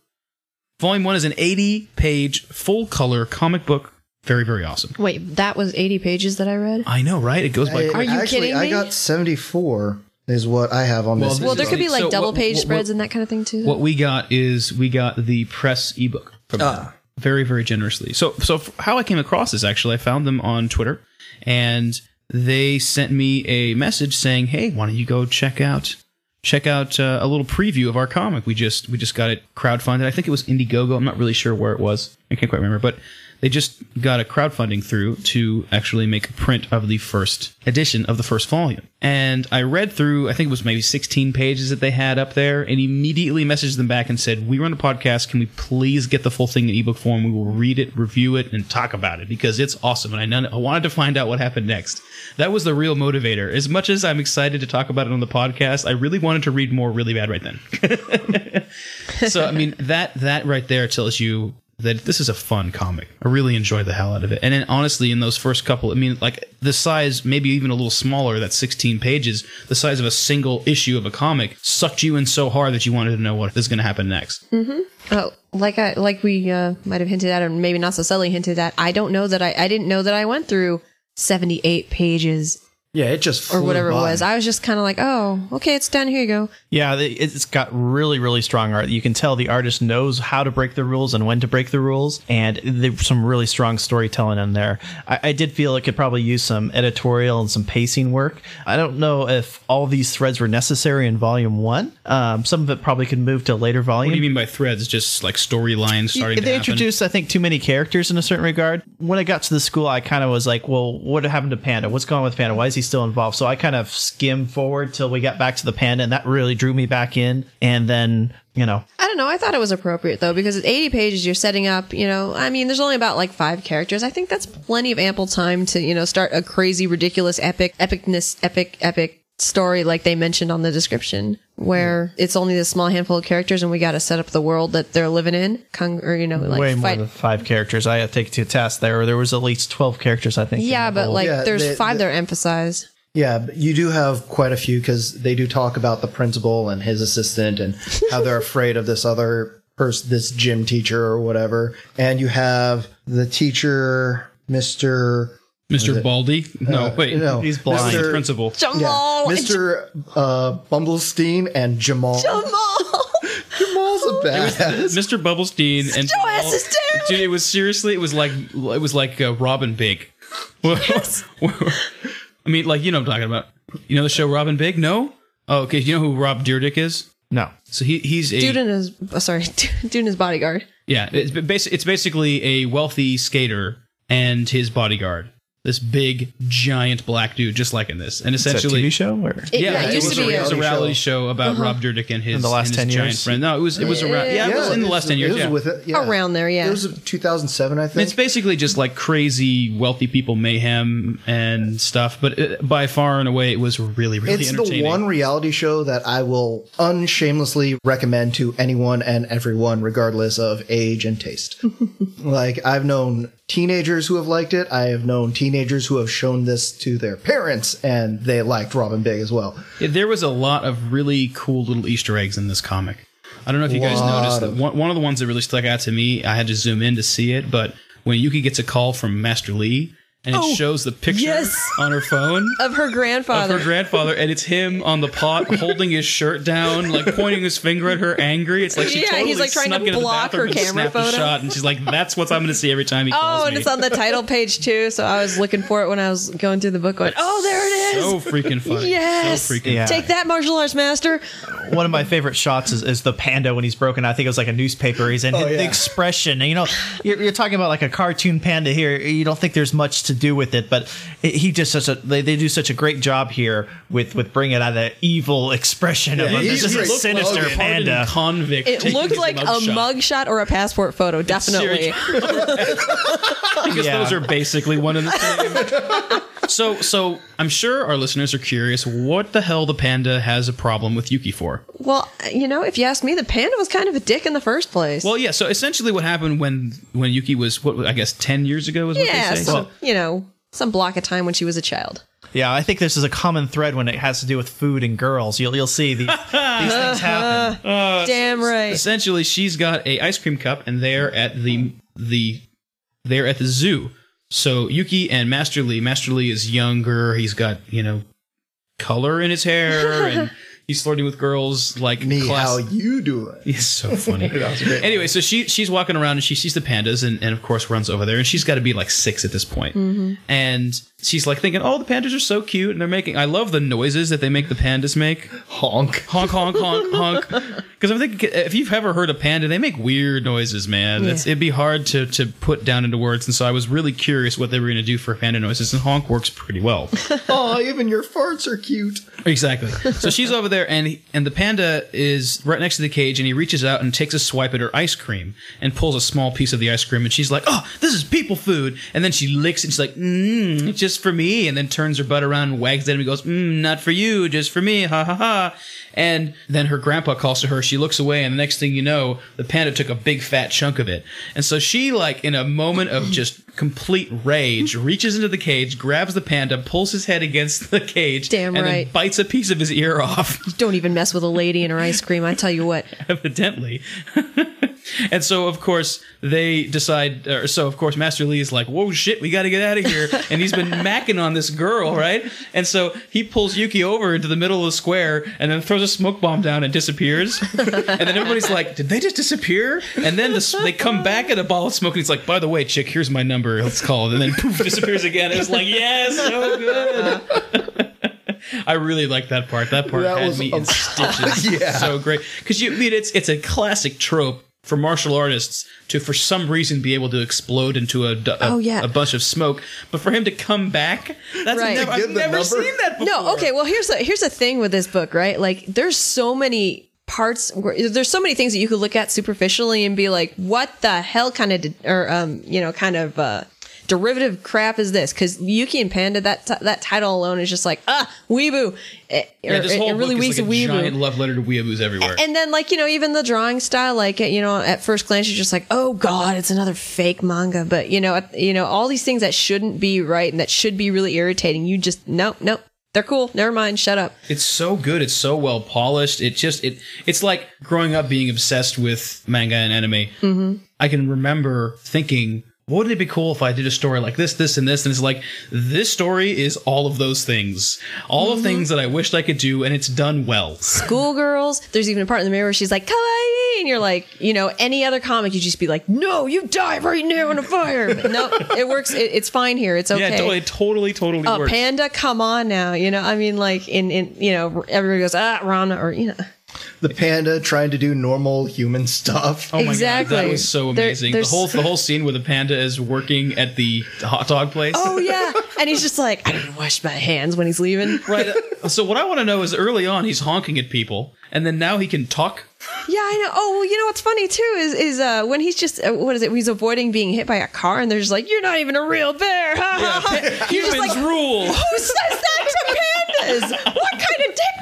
[SPEAKER 1] Volume 1 is an 80 page, full color comic book. Very, very awesome.
[SPEAKER 3] Wait, that was 80 pages that I read?
[SPEAKER 1] I know, right? It goes by.
[SPEAKER 4] I-
[SPEAKER 3] Are you
[SPEAKER 4] actually,
[SPEAKER 3] kidding
[SPEAKER 4] I got 74 is what I have on
[SPEAKER 1] Well,
[SPEAKER 4] this.
[SPEAKER 1] this
[SPEAKER 3] Well, there could be like
[SPEAKER 1] So
[SPEAKER 3] double
[SPEAKER 1] what-
[SPEAKER 3] page
[SPEAKER 1] what-
[SPEAKER 3] spreads and that kind of thing too.
[SPEAKER 1] what we got is we got the press ebook from ah. them very very generously so so how i came across this actually i found them on twitter and they sent me a message saying hey why don't you go check out check out uh, a little preview of our comic we just we just got it crowdfunded i think it was indiegogo i'm not really sure where it was i can't quite remember but they just got a crowdfunding through to actually make a print of the first edition of the first volume. And I read through, I think it was maybe 16 pages that they had up there, and immediately messaged them back and said, We run a podcast. Can we please get the full thing in ebook form? We will read it, review it, and talk about it because it's awesome. And I, I wanted to find out what happened next. That was the real motivator. As much as I'm excited to talk about it on the podcast, I really wanted to read more really bad right then. so I mean that that right there tells you that this is a fun comic. I really enjoyed the hell out of it. And then honestly, in those first couple, I mean, like the size, maybe even a little smaller, that 16 pages, the size of a single issue of a comic, sucked you in so hard that you wanted to know what is going to happen next.
[SPEAKER 3] Oh, like I like we uh, might have hinted at, or maybe not so subtly hinted at. I don't know that I I didn't know that I went through seventy eight pages
[SPEAKER 4] yeah, it just
[SPEAKER 3] or
[SPEAKER 4] flew
[SPEAKER 3] whatever it was. I was just kind of like, oh, okay, it's done. Here you go.
[SPEAKER 2] Yeah, it's got really, really strong art. You can tell the artist knows how to break the rules and when to break the rules, and there's some really strong storytelling in there. I, I did feel it could probably use some editorial and some pacing work. I don't know if all these threads were necessary in volume one. Um, some of it probably could move to a later volume.
[SPEAKER 1] What do you mean by threads? Just like storylines starting to
[SPEAKER 2] they
[SPEAKER 1] happen?
[SPEAKER 2] introduced, I think, too many characters in a certain regard. When I got to the school, I kind of was like, "Well, what happened to Panda? What's going on with Panda? Why is he still involved?" So I kind of skimmed forward till we got back to the Panda, and that really drew me back in. And then, you know,
[SPEAKER 3] I don't know. I thought it was appropriate though because at 80 pages you're setting up, you know, I mean, there's only about like five characters. I think that's plenty of ample time to, you know, start a crazy, ridiculous, epic, epicness, epic, epic story like they mentioned on the description where hmm. it's only this small handful of characters and we got to set up the world that they're living in. Kung, or, you know, like
[SPEAKER 2] way more
[SPEAKER 3] fight.
[SPEAKER 2] than five characters. I had to take it to task there. There was at least twelve characters, I think.
[SPEAKER 3] yeah, but like
[SPEAKER 4] Yeah,
[SPEAKER 3] there's
[SPEAKER 4] they-
[SPEAKER 3] five
[SPEAKER 4] they-
[SPEAKER 3] that are emphasized.
[SPEAKER 4] Yeah, but you do have quite a few because they do talk about the principal and his assistant and how they're afraid of this other person, this gym teacher or whatever. And you have the teacher, Mr.
[SPEAKER 1] Mr. Baldy? No,
[SPEAKER 4] Uh,
[SPEAKER 1] wait.
[SPEAKER 4] no,
[SPEAKER 2] He's blind.
[SPEAKER 1] Mr.
[SPEAKER 4] Mr.
[SPEAKER 1] Principal.
[SPEAKER 4] Yeah,
[SPEAKER 3] Jamal!
[SPEAKER 4] Mr. Uh, Bumblestein and Jamal.
[SPEAKER 3] Jamal!
[SPEAKER 4] Jamal's a badass.
[SPEAKER 1] Mr. Bumblestein and
[SPEAKER 3] Joe S is!
[SPEAKER 1] Dude, it was seriously, it was like it was like uh, Rob & Big. I mean, like you know what I'm talking about. You know the show Rob & Big? No. Oh, okay. You know who Rob Dyrdek is?
[SPEAKER 2] no.
[SPEAKER 1] So he he's a
[SPEAKER 3] Dude in his, oh, sorry, dude in his bodyguard.
[SPEAKER 1] yeah. It's basically it's basically a wealthy skater and his bodyguard. This big giant black dude, just like in this, and
[SPEAKER 2] It's a
[SPEAKER 1] essentially
[SPEAKER 2] TV show or
[SPEAKER 3] It, yeah, it
[SPEAKER 1] it
[SPEAKER 3] used
[SPEAKER 1] was,
[SPEAKER 3] to
[SPEAKER 1] a,
[SPEAKER 3] be
[SPEAKER 1] it was a
[SPEAKER 3] a,
[SPEAKER 1] reality show about uh-huh. Rob Dyrdek and his,
[SPEAKER 2] In the last
[SPEAKER 1] and his
[SPEAKER 2] 10
[SPEAKER 1] giant
[SPEAKER 2] years?
[SPEAKER 1] friend. No, it was it was around. Yeah, it was in the last ten years.
[SPEAKER 4] It was
[SPEAKER 1] yeah.
[SPEAKER 4] with it, yeah.
[SPEAKER 3] Around there, yeah.
[SPEAKER 4] It was 2007, I think.
[SPEAKER 1] It's basically just like crazy wealthy people mayhem and stuff, but it, by far and away, it was really, really
[SPEAKER 4] It's the one reality show that I will unshamelessly recommend to anyone and everyone, regardless of age and taste. like, I've known teenagers who have liked it. I have known teenagers who have shown this to their parents and they liked Rob & Big as well.
[SPEAKER 1] Yeah, there was a lot of really cool little Easter eggs in this comic. I don't know if you guys noticed that one of the ones that really stuck out to me. I had to zoom in to see it, but when Yuki gets a call from Master Lee and it
[SPEAKER 3] Oh,
[SPEAKER 1] shows the picture
[SPEAKER 3] yes.
[SPEAKER 1] on her phone
[SPEAKER 3] Of her grandfather.
[SPEAKER 1] of her grandfather, and it's him on the pot holding his shirt down, like pointing his finger at her, angry. It's like she
[SPEAKER 3] Yeah,
[SPEAKER 1] totally
[SPEAKER 3] he's, like, trying to
[SPEAKER 1] snuck into the
[SPEAKER 3] block her
[SPEAKER 1] bathroom and
[SPEAKER 3] camera
[SPEAKER 1] snapped a
[SPEAKER 3] photo.
[SPEAKER 1] shot, and she's like, "That's what I'm going to see every time he calls
[SPEAKER 3] Oh, and
[SPEAKER 1] me."
[SPEAKER 3] it's on the title page too. So I was looking for it when I was going through the book. Going, oh, there it is.
[SPEAKER 1] so freaking funny.
[SPEAKER 3] Yes.
[SPEAKER 1] so freaking.
[SPEAKER 2] Yeah.
[SPEAKER 3] Take that, martial arts master.
[SPEAKER 2] One of my favorite shots is, is the panda when he's broken. I think it was like a newspaper. He's in
[SPEAKER 4] Oh,
[SPEAKER 2] the expression. And, you know, you're, you're talking about like a cartoon panda here. You don't think there's much to do with it, but it, he just such a they, they do such a great job here with with bringing out that evil expression of him. This is a sinister
[SPEAKER 4] Logan.
[SPEAKER 1] Hardened
[SPEAKER 2] panda.
[SPEAKER 1] convict.
[SPEAKER 3] It
[SPEAKER 1] taking
[SPEAKER 3] looked
[SPEAKER 1] his
[SPEAKER 3] like a
[SPEAKER 1] mugshot.
[SPEAKER 3] mugshot or a passport photo. Definitely.
[SPEAKER 1] because
[SPEAKER 2] Yeah.
[SPEAKER 1] those are basically one and the same. so, so I'm sure our listeners are curious what the hell the panda has a problem with Yuki for.
[SPEAKER 3] Well, you know, if you ask me, the panda was kind of a dick in the first place.
[SPEAKER 1] Well, yeah. So essentially, what happened when when Yuki was what I guess ten years ago is what
[SPEAKER 3] yeah,
[SPEAKER 1] they say.
[SPEAKER 3] so, you know, some block of time when she was a child.
[SPEAKER 2] Yeah, I think this is a common thread when it has to do with food and girls. You'll you'll see these, these things uh-huh. happen.
[SPEAKER 3] Uh, Damn right.
[SPEAKER 1] essentially, she's got a ice cream cup, and they're at the the they're at the zoo. So Yuki and Master Lee. Master Lee is younger. He's got you know color in his hair, and he's flirting with girls like
[SPEAKER 4] Me,
[SPEAKER 1] class-
[SPEAKER 4] how you doing?
[SPEAKER 1] It's so funny.
[SPEAKER 4] That was great.
[SPEAKER 1] Anyway, so she she's walking around and she sees the pandas and, and of course runs over there and she's got to be like six at this point. Mm-hmm. And she's like thinking, oh, the pandas are so cute and they're making. I love the noises that they make the pandas make.
[SPEAKER 4] Honk.
[SPEAKER 1] Honk, honk, honk, honk. Because I'm thinking, if you've ever heard a panda, they make weird noises, man. It's, it'd be hard to, to put down into words. And so I was really curious what they were going to do for panda noises, and honk works pretty well.
[SPEAKER 4] Oh, even your farts are cute.
[SPEAKER 1] Exactly. So she's over there, and he, and the panda is right next to the cage, and he reaches out and takes a swipe at her ice cream and pulls a small piece of the ice cream, and she's like, "Oh, this is people food." And then she licks, it. and she's like, "Mmm, just for me." And then turns her butt around and wags at him and goes, "Mmm, not for you, just for me." Ha ha ha. And then her grandpa calls to her. She looks away, and the next thing you know, the panda took a big fat chunk of it. And so she, like, in a moment of just complete rage, reaches into the cage, grabs the panda, pulls his head against the cage,
[SPEAKER 3] Damn
[SPEAKER 1] and then
[SPEAKER 3] right.
[SPEAKER 1] bites a piece of his ear off.
[SPEAKER 3] Don't even mess with a lady and her ice cream. I tell you what.
[SPEAKER 1] evidently. and so, of course, they decide. Or so, of course, Master Lee is like, "Whoa, shit, we got to get out of here!" And he's been macking on this girl, right? And so he pulls Yuki over into the middle of the square, and then throws a smoke bomb down and disappears. and then everybody's like, "Did they just disappear?" And then the, they come back at a ball of smoke, and he's like, "By the way, chick, here's my number. Let's call." it." And then poof, disappears again. It was like, "Yes, so good." I really like that part. That part
[SPEAKER 4] That
[SPEAKER 1] had
[SPEAKER 4] was
[SPEAKER 1] me in stitches.
[SPEAKER 4] Yeah.
[SPEAKER 1] so great because you I mean it's it's a classic trope for martial artists to for some reason be able to explode into a, a,
[SPEAKER 3] Oh, yeah.
[SPEAKER 1] a bunch of smoke, but for him to come back, that's
[SPEAKER 3] Right.
[SPEAKER 1] never, I've never
[SPEAKER 4] number?
[SPEAKER 1] seen that before.
[SPEAKER 3] No, okay. Well, here's the here's the thing with this book, right? Like, there's so many parts where there's so many things that you could look at superficially and be like, what the hell kind of de- or um you know kind of uh derivative crap is this? Because Yuki and Panda that t- that title alone is just like ah weeaboo. It,
[SPEAKER 1] Yeah,
[SPEAKER 3] or
[SPEAKER 1] this whole
[SPEAKER 3] it really
[SPEAKER 1] book is like a
[SPEAKER 3] weeaboo.
[SPEAKER 1] giant love letter to weeaboos everywhere.
[SPEAKER 3] And then, like, you know, even the drawing style, like, you know, at first glance, you're just like, oh God, it's another fake manga. But, you know, you know, all these things that shouldn't be right and that should be really irritating, you just, nope, nope, they're cool. Never mind. Shut up.
[SPEAKER 1] It's so good. It's so well polished. It just it it's like growing up being obsessed with manga and anime. Mm-hmm. I can remember thinking, wouldn't it be cool if I did a story like this, this, and this? And it's like this story is all of those things, all
[SPEAKER 3] Mm-hmm.
[SPEAKER 1] of things that I wished I could do, and it's done well.
[SPEAKER 3] Schoolgirls, there's even a part in the mirror where she's like, kawaii. And you're like, you know, any other comic, you'd just be like, no, you die right now in a fire. But no, it works. It, it's fine here. It's okay.
[SPEAKER 1] Yeah, it totally, totally, totally
[SPEAKER 3] Oh,
[SPEAKER 1] works.
[SPEAKER 3] Panda, come on now. You know, I mean, like, in, in, you know, everybody goes, ah, Rana, or, you know.
[SPEAKER 4] The panda trying to do normal human stuff.
[SPEAKER 1] Oh my
[SPEAKER 3] Exactly.
[SPEAKER 1] god, that was so
[SPEAKER 3] There-
[SPEAKER 1] amazing. the whole the whole scene where the panda is working at the hot dog place.
[SPEAKER 3] Oh, yeah. And he's just like, I didn't wash my hands when he's leaving.
[SPEAKER 1] Right. uh, So what I want to know is early on he's honking at people, and then now he can talk.
[SPEAKER 3] Yeah, I know. Oh, well, you know what's funny too is is uh, when he's just uh, what is it? He's avoiding being hit by a car, and they're just like, "You're not even a real bear." Ha, ha, ha. You're just like,
[SPEAKER 1] rule.
[SPEAKER 3] who says that to pandas? What kind of dick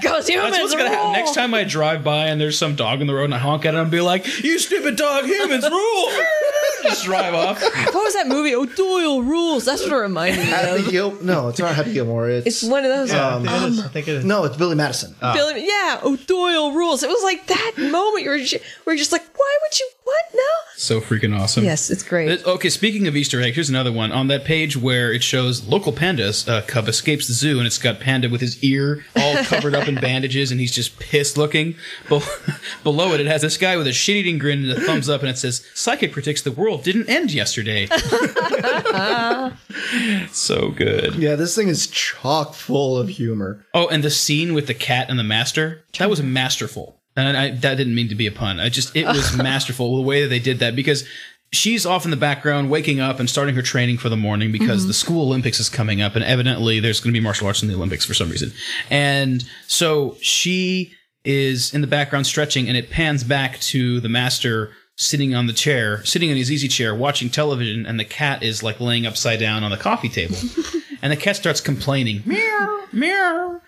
[SPEAKER 3] goes humans
[SPEAKER 1] That's what's gonna happen next time I drive by and there's some dog in the road and I honk at it and be like, "You stupid dog, humans rule." Just drive off.
[SPEAKER 3] What was that movie? O'Doyle Rules. That's what it reminded me
[SPEAKER 4] Happy
[SPEAKER 3] of.
[SPEAKER 4] Gil- no, it's not Happy Gilmore. It's,
[SPEAKER 3] It's one of those.
[SPEAKER 2] I think it is. I think it is.
[SPEAKER 4] no, it's Billy Madison.
[SPEAKER 3] Billy, yeah, O'Doyle Rules. It was like that moment where you're, where you're just like, why would you? What? No.
[SPEAKER 1] So freaking awesome.
[SPEAKER 3] Yes, it's great.
[SPEAKER 1] Uh, Okay, speaking of Easter egg, here's another one. On that page where it shows local pandas, uh, cub escapes the zoo, and it's got Panda with his ear all covered up in bandages, and he's just pissed looking. Be- below it, it has this guy with a shit eating grin and a thumbs up, and it says, Psychic predicts the world didn't end yesterday. so good.
[SPEAKER 4] Yeah, this thing is chock full of humor.
[SPEAKER 1] Oh, and the scene with the cat and the master, that was masterful. And I, that didn't mean to be a pun. I just, it was masterful the way that they did that because she's off in the background, waking up and starting her training for the morning because the mhm. school Olympics is coming up. And evidently there's going to be martial arts in the Olympics for some reason. And so she is in the background stretching and it pans back to the master sitting on the chair, sitting in his easy chair, watching television. And the cat is like laying upside down on the coffee table. and the cat starts complaining, meow, meow.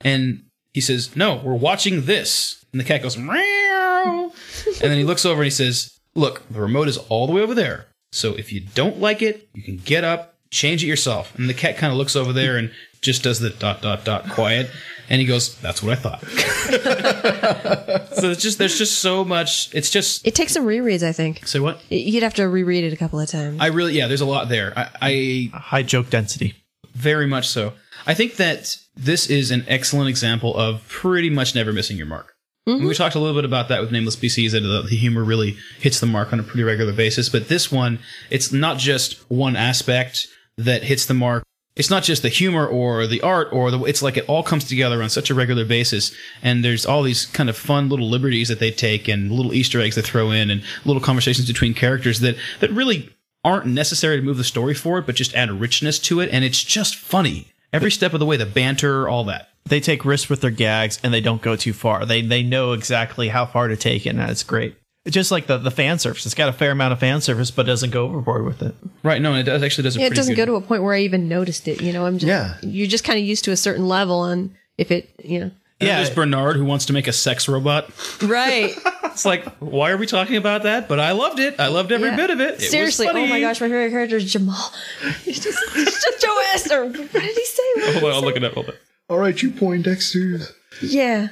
[SPEAKER 1] And he says, No, we're watching this. And the cat goes, Meow. and then he looks over and he says, Look, the remote is all the way over there. So if you don't like it, you can get up, change it yourself. And the cat kind of looks over there and just does the dot, dot, dot quiet. And he goes, That's what I thought. so it's just, there's just so much. It's just,
[SPEAKER 3] it takes some rereads, I think.
[SPEAKER 1] say what?
[SPEAKER 3] You'd have to reread it a couple of times.
[SPEAKER 1] I really, yeah, there's a lot there. I, I
[SPEAKER 2] High joke density.
[SPEAKER 1] Very much so. I think that this is an excellent example of pretty much never missing your mark. And We mm-hmm. talked a little bit about that with Nameless PCs, that the, the humor really hits the mark on a pretty regular basis. But this one, it's not just one aspect that hits the mark. It's not just the humor or the art or the, it's like it all comes together on such a regular basis. And there's all these kind of fun little liberties that they take and little Easter eggs they throw in and little conversations between characters that, that really aren't necessary to move the story forward, but just add a richness to it. And it's just funny. Every step of the way, the banter, all that.
[SPEAKER 2] They take risks with their gags and they don't go too far. They they know exactly how far to take it, and that's great. It's just like the, the fan service. It's got a fair amount of fan service, but doesn't go overboard with it.
[SPEAKER 1] Right. No, it does actually does a
[SPEAKER 3] yeah, it doesn't
[SPEAKER 1] good-
[SPEAKER 3] go to a point where I even noticed it. You know, I'm just
[SPEAKER 4] Yeah.
[SPEAKER 3] You're just kind of used to a certain level, and if it, you know,
[SPEAKER 1] And
[SPEAKER 2] Yeah.
[SPEAKER 1] There's Bernard who wants to make a sex robot.
[SPEAKER 3] right?
[SPEAKER 1] It's like, why are we talking about that? But I loved it. I loved every
[SPEAKER 3] Yeah.
[SPEAKER 1] bit of it. It was
[SPEAKER 3] Seriously, oh my gosh, my favorite character is Jamal. He's just, it's just Joe Esther. What did he say? What
[SPEAKER 1] Hold on, I'll
[SPEAKER 3] say?
[SPEAKER 1] look it up. Hold on.
[SPEAKER 4] All right, you point Poindexters.
[SPEAKER 3] Yeah.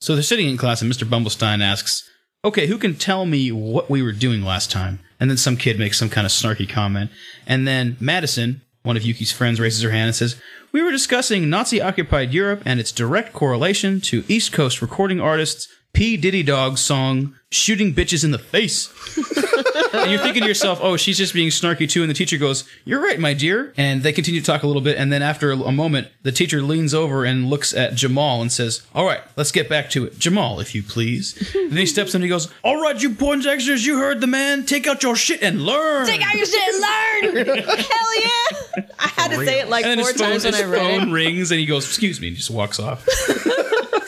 [SPEAKER 1] So they're sitting in class, and Mr. Bumblestein asks, "Okay, who can tell me what we were doing last time?" And then some kid makes some kind of snarky comment, and then Madison, one of Yuki's friends, raises her hand and says, "We were discussing Nazi-occupied Europe and its direct correlation to East Coast recording artists." P. Diddy Dog's song "Shooting Bitches in the Face," and you're thinking to yourself, "Oh, she's just being snarky too." And the teacher goes, "You're right, my dear." And they continue to talk a little bit, and then after a, a moment, the teacher leans over and looks at Jamal and says, "All right, let's get back to it, Jamal, if you please." and then he steps in and he goes, "All right, you Poindexters, you heard the man. Take out your shit and learn."
[SPEAKER 3] Take out your shit and learn. Hell yeah! I had to say it like
[SPEAKER 1] and then
[SPEAKER 3] four
[SPEAKER 1] his phone,
[SPEAKER 3] times when
[SPEAKER 1] his
[SPEAKER 3] I read
[SPEAKER 1] phone
[SPEAKER 3] it.
[SPEAKER 1] rings and he goes, "Excuse me," and he just walks off.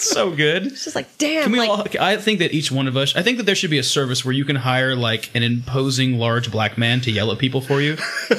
[SPEAKER 1] So good.
[SPEAKER 3] It's just like, damn.
[SPEAKER 1] Can we
[SPEAKER 3] like,
[SPEAKER 1] all? I think that each one of us. I think that there should be a service where you can hire like an imposing large black man to yell at people for you.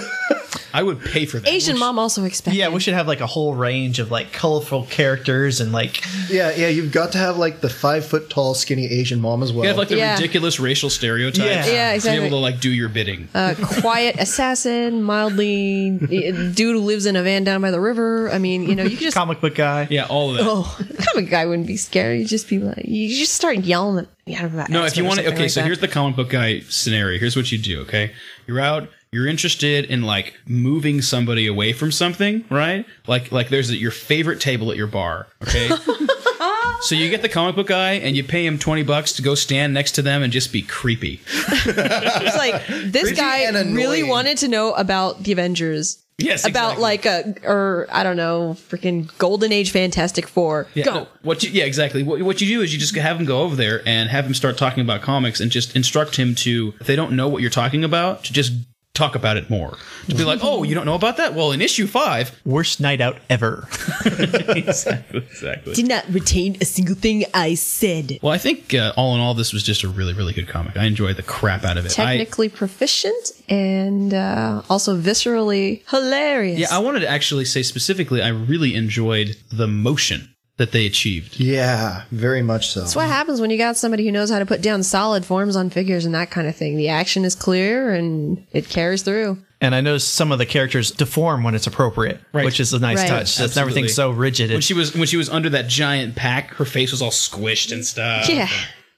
[SPEAKER 1] I would pay for that.
[SPEAKER 3] Asian mom also expected.
[SPEAKER 2] Yeah, we should have like a whole range of like colorful characters and like
[SPEAKER 4] Yeah, yeah, you've got to have like the five foot tall, skinny Asian mom as well.
[SPEAKER 1] You have like the
[SPEAKER 3] Yeah.
[SPEAKER 1] ridiculous racial stereotypes.
[SPEAKER 2] Yeah.
[SPEAKER 3] Yeah,
[SPEAKER 1] To
[SPEAKER 3] exactly.
[SPEAKER 1] be able to like do your bidding.
[SPEAKER 3] uh, quiet assassin, mildly dude who lives in a van down by the river. I mean, you know, you could just
[SPEAKER 2] comic book guy.
[SPEAKER 1] yeah, all of that.
[SPEAKER 3] oh, comic guy wouldn't be scary. You just be like, you just start yelling at yeah, about
[SPEAKER 1] No, if
[SPEAKER 3] X-Men
[SPEAKER 1] you
[SPEAKER 3] or
[SPEAKER 1] want to,
[SPEAKER 3] something
[SPEAKER 1] okay.
[SPEAKER 3] like
[SPEAKER 1] so
[SPEAKER 3] that.
[SPEAKER 1] here's the comic book guy scenario. Here's what you do. Okay, you're out. You're interested in like moving somebody away from something, right? Like, like there's your favorite table at your bar. Okay. so you get the comic book guy and you pay him twenty bucks to go stand next to them and just be creepy.
[SPEAKER 3] It's like this
[SPEAKER 4] Creepy
[SPEAKER 3] guy really wanted to know about the Avengers.
[SPEAKER 1] Yes,
[SPEAKER 3] About
[SPEAKER 1] exactly.
[SPEAKER 3] like a or I don't know, freaking Golden Age Fantastic Four.
[SPEAKER 1] Yeah,
[SPEAKER 3] Go.
[SPEAKER 1] no, what you, yeah, exactly. What, what you do is you just have him go over there and have him start talking about comics and just instruct him to, if they don't know what you're talking about, to just talk about it more. To be like, oh, you don't know about that? Well, in issue five.
[SPEAKER 2] Worst night out ever.
[SPEAKER 1] exactly, exactly.
[SPEAKER 3] Did not retain a single thing I said.
[SPEAKER 1] Well, I think uh, all in all, this was just a really, really good comic. I enjoyed the crap out of it. I,
[SPEAKER 3] Technically proficient and uh, also viscerally hilarious.
[SPEAKER 1] yeah, I wanted to actually say specifically, I really enjoyed the motion that they achieved.
[SPEAKER 4] Yeah, very much so.
[SPEAKER 3] That's what happens when you got somebody who knows how to put down solid forms on figures and that kind of thing. The action is clear and it carries through.
[SPEAKER 2] And I noticed some of the characters deform when it's appropriate,
[SPEAKER 1] Right.
[SPEAKER 2] which is a nice
[SPEAKER 3] Right.
[SPEAKER 2] touch. That's
[SPEAKER 1] Absolutely.
[SPEAKER 2] everything's so rigid.
[SPEAKER 1] When she was when she was under that giant pack, her face was all squished and stuff.
[SPEAKER 3] yeah.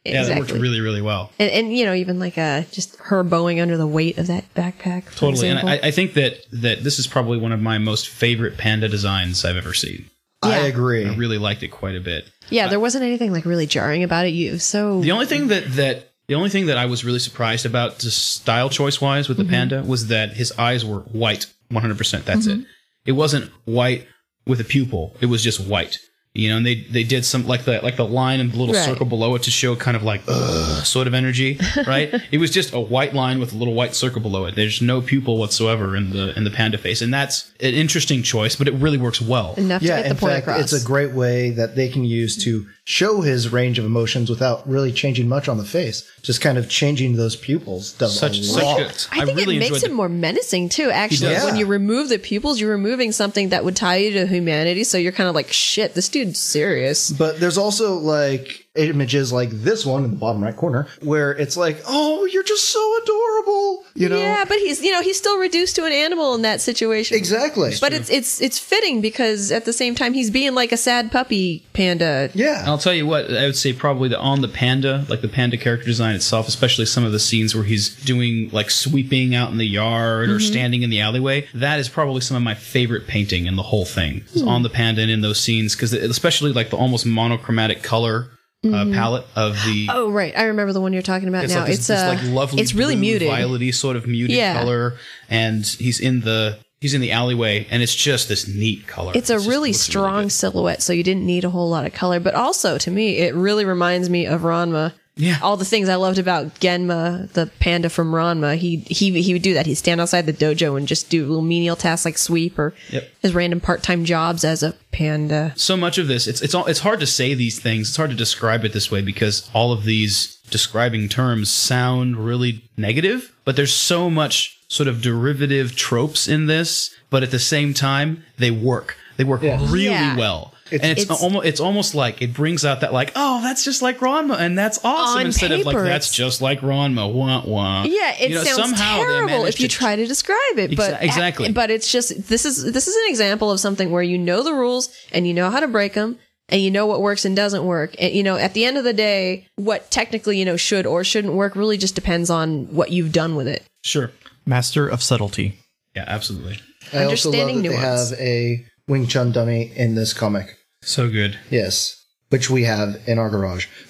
[SPEAKER 1] Yeah, that worked really, really well.
[SPEAKER 3] and, and you know, even like uh, just her bowing under the weight of that backpack. For
[SPEAKER 1] Totally. And. I, I think that that this is probably one of my most favorite panda designs I've ever seen.
[SPEAKER 4] I agree.
[SPEAKER 1] I really liked it quite a bit.
[SPEAKER 3] yeah, there wasn't anything like really jarring about it. You so
[SPEAKER 1] The only thing that that the only thing that I was really surprised about, just style choice wise, with the
[SPEAKER 3] Mm-hmm.
[SPEAKER 1] panda, was that his eyes were white, one hundred percent. That's it. It wasn't white with a pupil. It was just white. You know, and they they did some like the like the line and the little
[SPEAKER 3] Right.
[SPEAKER 1] circle below it to show kind of like Ugh, sort of energy, right? it was just a white line with a little white circle below it. There's no pupil whatsoever in the in the panda face, and that's an interesting choice, but it really works well.
[SPEAKER 3] enough
[SPEAKER 4] yeah,
[SPEAKER 3] to get the
[SPEAKER 4] in
[SPEAKER 3] point
[SPEAKER 4] fact,
[SPEAKER 3] across.
[SPEAKER 4] it's a great way that they can use to show his range of emotions without really changing much on the face. Just kind of changing those pupils does
[SPEAKER 1] Such
[SPEAKER 4] a
[SPEAKER 1] such
[SPEAKER 4] lot.
[SPEAKER 1] a,
[SPEAKER 3] I think
[SPEAKER 1] really
[SPEAKER 3] it makes
[SPEAKER 1] enjoyed
[SPEAKER 3] him more menacing too. Actually,
[SPEAKER 4] does.
[SPEAKER 3] when you remove the pupils, you're removing something that would tie you to humanity. So you're kind of like, shit, this dude's serious.
[SPEAKER 4] But there's also like images like this one in the bottom right corner where it's like, oh, you're just so adorable. You know?
[SPEAKER 3] Yeah, but he's you know he's still reduced to an animal in that situation.
[SPEAKER 4] Exactly.
[SPEAKER 3] But it's it's it's fitting because at the same time he's being like a sad puppy panda.
[SPEAKER 4] yeah.
[SPEAKER 1] I'll tell you what, I would say probably the on the panda, like the panda character design itself, especially some of the scenes where he's doing like sweeping out in the yard or mm-hmm. standing in the alleyway. That is probably some of my favorite painting in the whole thing. Is on the panda and in those scenes because especially like the almost monochromatic color uh, palette of the.
[SPEAKER 3] Oh right, I remember the one you're talking about
[SPEAKER 1] It's
[SPEAKER 3] now.
[SPEAKER 1] like this,
[SPEAKER 3] it's
[SPEAKER 1] this,
[SPEAKER 3] uh,
[SPEAKER 1] like lovely,
[SPEAKER 3] it's really
[SPEAKER 1] blue,
[SPEAKER 3] muted.
[SPEAKER 1] violety sort of muted
[SPEAKER 3] Yeah.
[SPEAKER 1] color, and he's in the he's in the alleyway, and it's just this neat color.
[SPEAKER 3] It's a
[SPEAKER 1] just
[SPEAKER 3] really strong
[SPEAKER 1] good.
[SPEAKER 3] silhouette, so you didn't need a whole lot of color. But also, to me, it really reminds me of Ranma.
[SPEAKER 1] Yeah.
[SPEAKER 3] All the things I loved about Genma, the panda from Ranma, he he he would do that. He'd stand outside the dojo and just do little menial tasks like sweep or
[SPEAKER 1] Yep.
[SPEAKER 3] his random part time jobs as a panda.
[SPEAKER 1] so much of this it's it's all it's hard to say these things it's hard to describe it this way because all of these describing terms sound really negative but there's so much sort of derivative tropes in this but at the same time they work they work really
[SPEAKER 3] Yeah.
[SPEAKER 1] well and it's,
[SPEAKER 3] It's-
[SPEAKER 1] almost it's almost like it brings out that like oh that's just like Ranma and that's awesome
[SPEAKER 3] On
[SPEAKER 1] instead of like that's just like Ranma wah wah
[SPEAKER 3] Yeah, it
[SPEAKER 1] You know,
[SPEAKER 3] sounds
[SPEAKER 1] somehow they
[SPEAKER 3] terrible if you
[SPEAKER 1] to-
[SPEAKER 3] try to describe it. But
[SPEAKER 1] Exa- exactly.
[SPEAKER 3] But it's just this is this is an example of something where you know the rules and you know how to break them and you know what works and doesn't work. And you know, at the end of the day, what technically you know should or shouldn't work really just depends on what you've done with it.
[SPEAKER 1] sure
[SPEAKER 2] Master of subtlety.
[SPEAKER 1] yeah absolutely
[SPEAKER 4] I also love that
[SPEAKER 3] Understanding
[SPEAKER 4] they
[SPEAKER 3] nuance.
[SPEAKER 4] have a Wing Chun dummy in this comic.
[SPEAKER 1] So good
[SPEAKER 4] Yes. Which we have in our garage.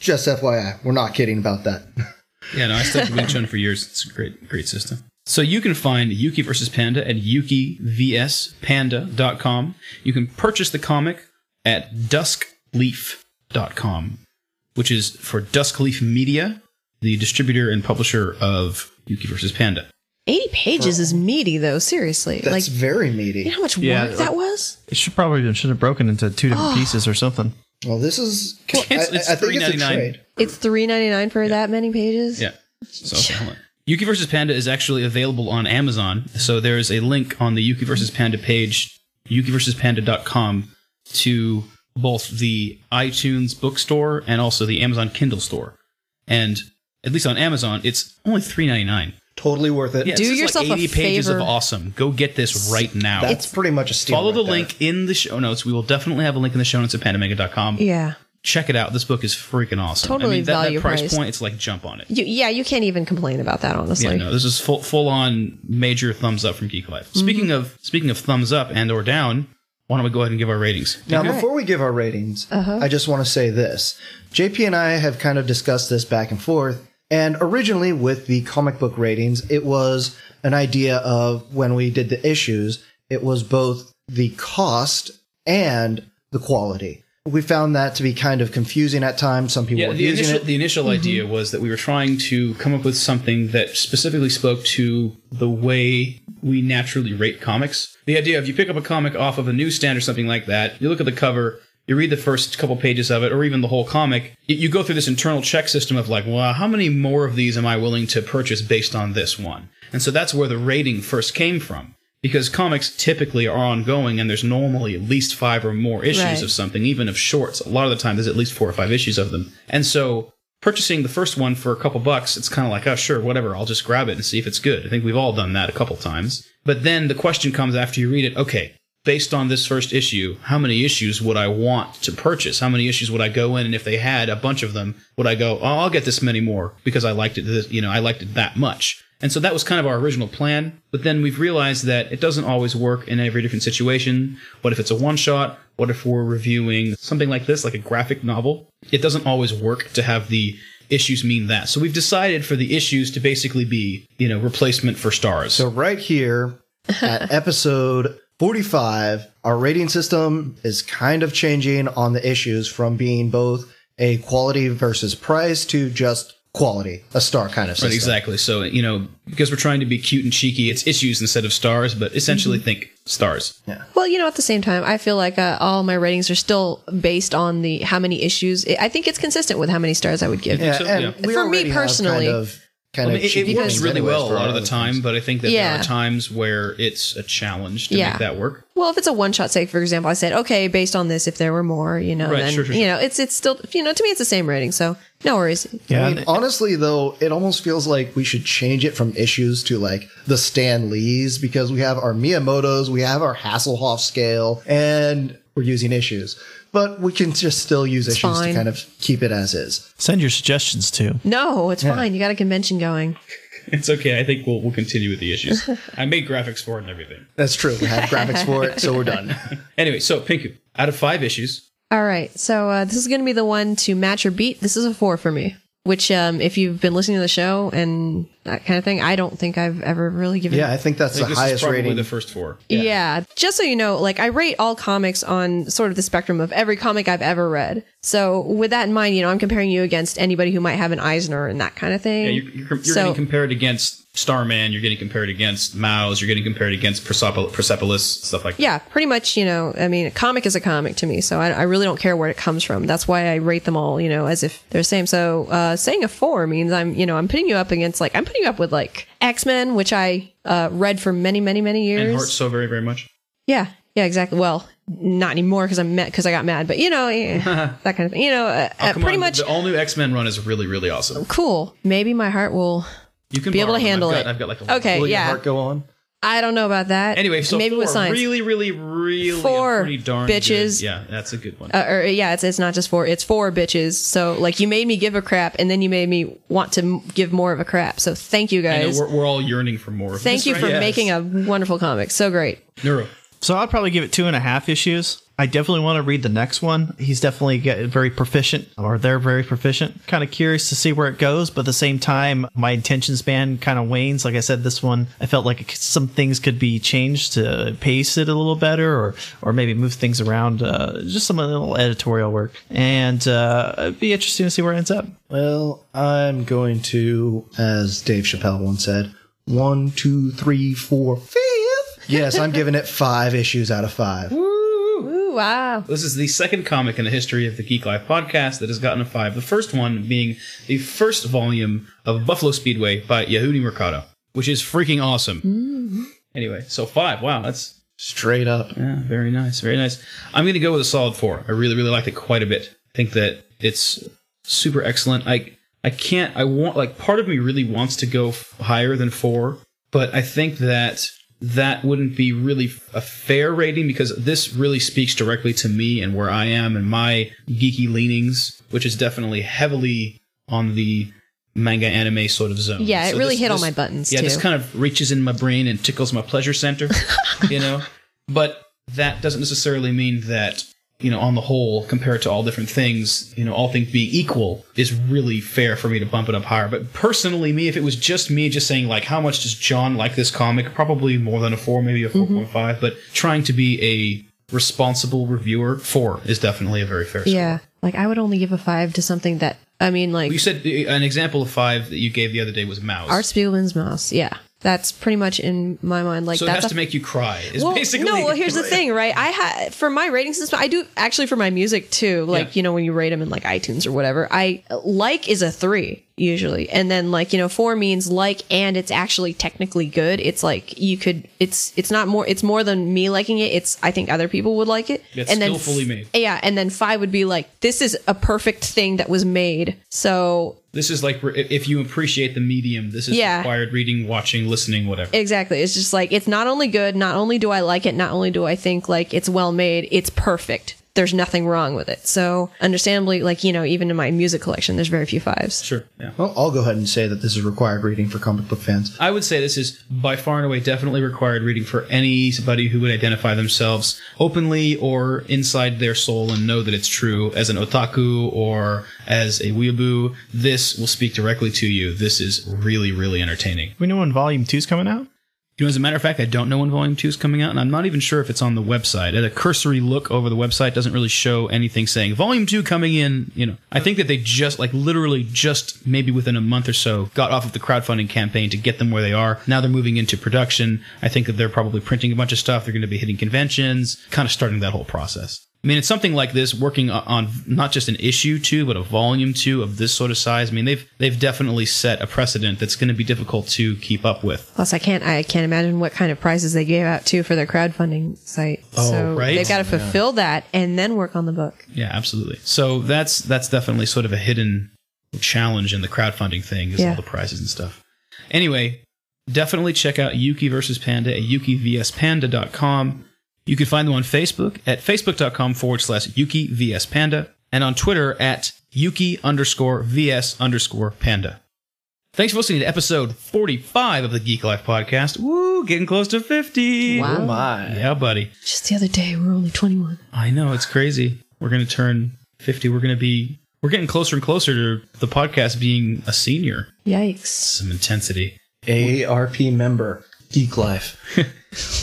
[SPEAKER 4] Just FYI, we're not kidding about that.
[SPEAKER 1] Yeah, no, I studied Wing Chun for years. It's a great, great system. So you can find Yuki versus Panda at yukivspanda.com. You can purchase the comic at duskleaf.com, which is for Duskleaf Media, the distributor and publisher of Yuki versus Panda.
[SPEAKER 3] Eighty pages is meaty though. Seriously,
[SPEAKER 4] That's
[SPEAKER 3] like
[SPEAKER 4] very meaty.
[SPEAKER 3] you know how much
[SPEAKER 2] Yeah,
[SPEAKER 3] work that was.
[SPEAKER 2] It should probably should have broken into two different pieces or something.
[SPEAKER 4] Well, this is. I,
[SPEAKER 1] It's- it's
[SPEAKER 4] I think it's a trade.
[SPEAKER 3] It's three ninety nine for that many pages.
[SPEAKER 1] Yeah. So okay. Yuki versus Panda is actually available on Amazon. So there's a link on the Yuki versus Panda page, yukiversuspanda.com, to both the iTunes bookstore and also the Amazon Kindle store. And at least on Amazon, it's only three ninety nine.
[SPEAKER 4] Totally worth it.
[SPEAKER 1] Yeah,
[SPEAKER 3] Do
[SPEAKER 1] it's
[SPEAKER 3] yourself a
[SPEAKER 1] like eighty pages of awesome. Go get this right now.
[SPEAKER 4] That's pretty much a steal.
[SPEAKER 1] Follow the
[SPEAKER 4] there.
[SPEAKER 1] link in the show notes. We will definitely have a link in the show notes at pandamanga.com.
[SPEAKER 3] Yeah.
[SPEAKER 1] Check it out. This book is freaking awesome.
[SPEAKER 3] Totally
[SPEAKER 1] I mean, that, that price
[SPEAKER 3] priced.
[SPEAKER 1] point, it's like jump on it.
[SPEAKER 3] You, yeah, you can't even complain about that, honestly.
[SPEAKER 1] Yeah, no, this is full full on major thumbs up from Geek Life. Mm-hmm. Speaking of speaking of thumbs up and or down, why don't we go ahead and give our ratings?
[SPEAKER 4] Now, before we give our ratings, uh-huh. I just want to say this. JP and I have kind of discussed this back and forth. And originally, with the comic book ratings, it was an idea of when we did the issues, it was both the cost and the quality. We found that to be kind of confusing at times. Some people
[SPEAKER 1] Yeah,
[SPEAKER 4] were
[SPEAKER 1] the
[SPEAKER 4] using
[SPEAKER 1] initial
[SPEAKER 4] it.
[SPEAKER 1] the initial mm-hmm. idea was that we were trying to come up with something that specifically spoke to the way we naturally rate comics. The idea of you pick up a comic off of a newsstand or something like that, you look at the cover, you read the first couple pages of it, or even the whole comic, you, you go through this internal check system of like, well, how many more of these am I willing to purchase based on this one? And so that's where the rating first came from. because comics typically are ongoing and there's normally at least five or more issues
[SPEAKER 3] Right.
[SPEAKER 1] of something, even of shorts. A lot of the time, there's at least four or five issues of them. And so purchasing the first one for a couple bucks, it's kind of like, oh, sure, whatever. I'll just grab it and see if it's good. I think we've all done that a couple times. But then the question comes after you read it, okay, based on this first issue, how many issues would I want to purchase? How many issues would I go in? And if they had a bunch of them, would I go, oh, I'll get this many more because I liked it, this, you know, I liked it that much. And so that was kind of our original plan. But then we've realized that it doesn't always work in every different situation. What if it's a one shot? What if we're reviewing something like this, like a graphic novel? It doesn't always work to have the issues mean that. So we've decided for the issues to basically be, you know, replacement for stars.
[SPEAKER 4] So right here at episode 45, our rating system is kind of changing on the issues from being both a quality versus price to just quality, a star kind of system.
[SPEAKER 1] Right, exactly. So, you know, because we're trying to be cute and cheeky, it's issues instead of stars, but essentially think stars. Yeah.
[SPEAKER 3] Well, you know, at the same time, I feel like uh, all my ratings are still based on the how many issues. I think it's consistent with how many stars I would give.
[SPEAKER 4] Yeah,
[SPEAKER 1] So,
[SPEAKER 4] and
[SPEAKER 1] yeah.
[SPEAKER 3] For me personally-
[SPEAKER 4] kind of, kind
[SPEAKER 1] I
[SPEAKER 4] of
[SPEAKER 1] it, it works really well a lot of the time,
[SPEAKER 4] things.
[SPEAKER 1] but I think that
[SPEAKER 3] Yeah.
[SPEAKER 1] there are times where it's a challenge to
[SPEAKER 3] Yeah.
[SPEAKER 1] make that work.
[SPEAKER 3] Well, if it's a one shot, say for example, I said, okay, based on this, if there were more, you know,
[SPEAKER 1] Right,
[SPEAKER 3] then
[SPEAKER 1] sure, sure,
[SPEAKER 3] you
[SPEAKER 1] sure.
[SPEAKER 3] know, it's it's still, you know, to me, it's the same rating, so no worries.
[SPEAKER 2] Yeah,
[SPEAKER 4] I mean, honestly, though, it almost feels like we should change it from issues to like the Stan Lees because we have our Miyamoto's, we have our Hasselhoff scale, and we're using issues. But we can just still use issues
[SPEAKER 3] fine.
[SPEAKER 4] to kind of keep it as is.
[SPEAKER 2] send your suggestions too.
[SPEAKER 3] No, it's fine. You got a convention going.
[SPEAKER 1] It's okay. I think we'll, we'll continue with the issues. I made graphics for it and everything.
[SPEAKER 4] That's true. We have graphics for it, so we're done.
[SPEAKER 1] Anyway, so Pinku, out of five issues,
[SPEAKER 3] All right, so uh, this is going to be the one to match or beat. This is a four for me. Which, um, if you've been listening to the show and that kind of thing, I don't think I've ever really given.
[SPEAKER 4] Yeah, I think that's
[SPEAKER 1] I think
[SPEAKER 4] the highest
[SPEAKER 1] probably
[SPEAKER 4] rating.
[SPEAKER 1] the first four.
[SPEAKER 3] Yeah. Just so you know, like I rate all comics on sort of the spectrum of every comic I've ever read. So with that in mind, you know, I'm comparing you against anybody who might have an Eisner and that kind of thing.
[SPEAKER 1] Yeah, you're, you're, you're
[SPEAKER 3] So-
[SPEAKER 1] getting compared against Starman, you're getting compared against Maus, you're getting compared against Persepol- Persepolis, stuff like that.
[SPEAKER 3] yeah, pretty much, you know, I mean, a comic is a comic to me, so I, I really don't care where it comes from. That's why I rate them all, you know, as if they're the same. So, uh, saying a four means I'm, you know, I'm putting you up against, like, I'm putting you up with, like, X-Men, which I, uh, read for many, many, many years.
[SPEAKER 1] And Heart so very, very much.
[SPEAKER 3] Yeah, yeah, exactly. Well, not anymore because I'm because I got mad, but you know, eh, that kind of thing. You know, uh,
[SPEAKER 1] Oh,
[SPEAKER 3] uh, pretty
[SPEAKER 1] on,
[SPEAKER 3] much
[SPEAKER 1] The all new X Men run is really, really awesome.
[SPEAKER 3] cool. Maybe my heart will
[SPEAKER 1] You can
[SPEAKER 3] be able to
[SPEAKER 1] them.
[SPEAKER 3] handle
[SPEAKER 1] I've
[SPEAKER 3] it.
[SPEAKER 1] I've got like a
[SPEAKER 3] okay,
[SPEAKER 4] Will your
[SPEAKER 3] yeah.
[SPEAKER 4] heart go on?
[SPEAKER 3] I don't know about that.
[SPEAKER 1] Anyway, so
[SPEAKER 3] maybe
[SPEAKER 1] four,
[SPEAKER 3] with science.
[SPEAKER 1] really, really, really,
[SPEAKER 3] Four
[SPEAKER 1] pretty darn
[SPEAKER 3] bitches.
[SPEAKER 1] Good. Yeah, that's a good one.
[SPEAKER 3] uh, or yeah, it's it's not just four. It's four bitches. So like you made me give a crap, and then you made me want to m- give more of a crap. So thank you guys.
[SPEAKER 1] we're, we're all yearning for more. of
[SPEAKER 3] Thank
[SPEAKER 1] this,
[SPEAKER 3] you
[SPEAKER 1] right?
[SPEAKER 3] for
[SPEAKER 1] Yes.
[SPEAKER 3] making a wonderful comic. So great.
[SPEAKER 1] Neuro.
[SPEAKER 2] So I'd probably give it two and a half issues. I definitely want to read the next one. He's definitely get very proficient, or they're very proficient. Kind of curious to see where it goes, but at the same time, my attention span kind of wanes. Like I said, this one I felt like some things could be changed to pace it a little better, or or maybe move things around. Uh, just some little editorial work, and uh, it'd be interesting to see where it ends up.
[SPEAKER 4] Well, I'm going to, as Dave Chappelle once said, one, two, three, four, fifth. Yes, I'm giving it five issues out of five.
[SPEAKER 3] Ooh, wow.
[SPEAKER 1] This is the second comic in the history of the Geek Life podcast that has gotten a five. The first one being the first volume of Buffalo Speedway by Yehudi Mercado, which is freaking awesome. Mm-hmm. Anyway, so five. Wow, that's
[SPEAKER 4] Straight up.
[SPEAKER 1] yeah, very nice, very nice. I'm going to go with a solid four. I really, really liked it quite a bit. I think that it's super excellent. I I can't. I want like part of me really wants to go f- higher than four, but I think that that wouldn't be really a fair rating because this really speaks directly to me and where I am and my geeky leanings, which is definitely heavily on the manga anime sort of zone.
[SPEAKER 3] Yeah, it really
[SPEAKER 1] this-
[SPEAKER 3] hit all my buttons,
[SPEAKER 1] Yeah, this kind of reaches in my brain and tickles my pleasure center, you know. But that doesn't necessarily mean that you know, on the whole, compared to all different things, you know, all things being equal, is really fair for me to bump it up higher. But personally, me, if it was just me, just saying like, how much does John like this comic? Probably more than a four, maybe a
[SPEAKER 3] Mm-hmm.
[SPEAKER 1] 4.5. But trying to be a responsible reviewer, four is definitely a very fair. score.
[SPEAKER 3] Yeah. Like I would only give a five to something that I mean, like
[SPEAKER 1] You said uh, an example of five that you gave the other day was Maus.
[SPEAKER 3] Art Spiegelman's Maus. Yeah. That's pretty much in my mind. Like
[SPEAKER 1] so it
[SPEAKER 3] that's
[SPEAKER 1] has to make you cry. Is
[SPEAKER 3] well,
[SPEAKER 1] basically
[SPEAKER 3] no. Well, here's the thing, right? I had for my rating system. I do actually for my music too. Like
[SPEAKER 1] Yeah.
[SPEAKER 3] you know when you rate them in like iTunes or whatever. I like is a three. Usually. And then like, you know, four means like and it's actually technically good. It's like you could it's it's not more it's more than me liking it. It's I think other people would like it.
[SPEAKER 1] It's
[SPEAKER 3] and then
[SPEAKER 1] still fully made.
[SPEAKER 3] Yeah, and then five would be like this is a perfect thing that was made. So
[SPEAKER 1] This is like if you appreciate the medium, this is
[SPEAKER 3] Yeah.
[SPEAKER 1] required reading, watching, listening, whatever.
[SPEAKER 3] Exactly. It's just like it's not only good, not only do I like it, not only do I think like it's well made, it's perfect. There's nothing wrong with it. So, understandably, like, you know, even in my music collection, there's very few fives.
[SPEAKER 1] sure. Yeah.
[SPEAKER 4] Well, I'll go ahead and say that this is required reading for comic book fans.
[SPEAKER 1] I would say this is by far and away definitely required reading for anybody who would identify themselves openly or inside their soul and know that it's true as an otaku or as a weeaboo. This will speak directly to you. This is really, really entertaining.
[SPEAKER 2] We know when Volume Two's coming out.
[SPEAKER 1] You know, as a matter of fact, I don't know when Volume 2 is coming out, and I'm not even sure if it's on the website. A cursory look over the website doesn't really show anything saying Volume 2 coming in, you know. I think that they just, like, literally just maybe within a month or so got off of the crowdfunding campaign to get them where they are. Now they're moving into production. I think that they're probably printing a bunch of stuff. They're going to be hitting conventions, kind of starting that whole process. I mean, it's something like this, working on not just an issue two, but a volume two of this sort of size. I mean, they've they've definitely set a precedent that's going to be difficult to keep up with.
[SPEAKER 3] Plus, I can't, I can't imagine what kind of prizes they gave out too for their crowdfunding site.
[SPEAKER 1] Oh,
[SPEAKER 3] so
[SPEAKER 1] right.
[SPEAKER 3] they've got to fulfill that and then work on the book.
[SPEAKER 1] Yeah, absolutely. So that's that's definitely sort of a hidden challenge in the crowdfunding thing is
[SPEAKER 3] Yeah.
[SPEAKER 1] all the prizes and stuff. Anyway, definitely check out Yuki versus Panda at yukivspanda.com. You can find them on Facebook at facebook.com forward slash Yuki vs Panda and on Twitter at Yuki underscore vs underscore panda. Thanks for listening to episode 45 of the Geek Life podcast. Woo, getting close to 50.
[SPEAKER 3] Wow.
[SPEAKER 4] Oh my.
[SPEAKER 1] Yeah, buddy.
[SPEAKER 3] Just the other day, we were only 21.
[SPEAKER 1] I know it's crazy. We're going to turn 50. We're going to be we're getting closer and closer to the podcast being a senior.
[SPEAKER 3] Yikes.
[SPEAKER 1] Some intensity.
[SPEAKER 4] ARP member. Geek Life.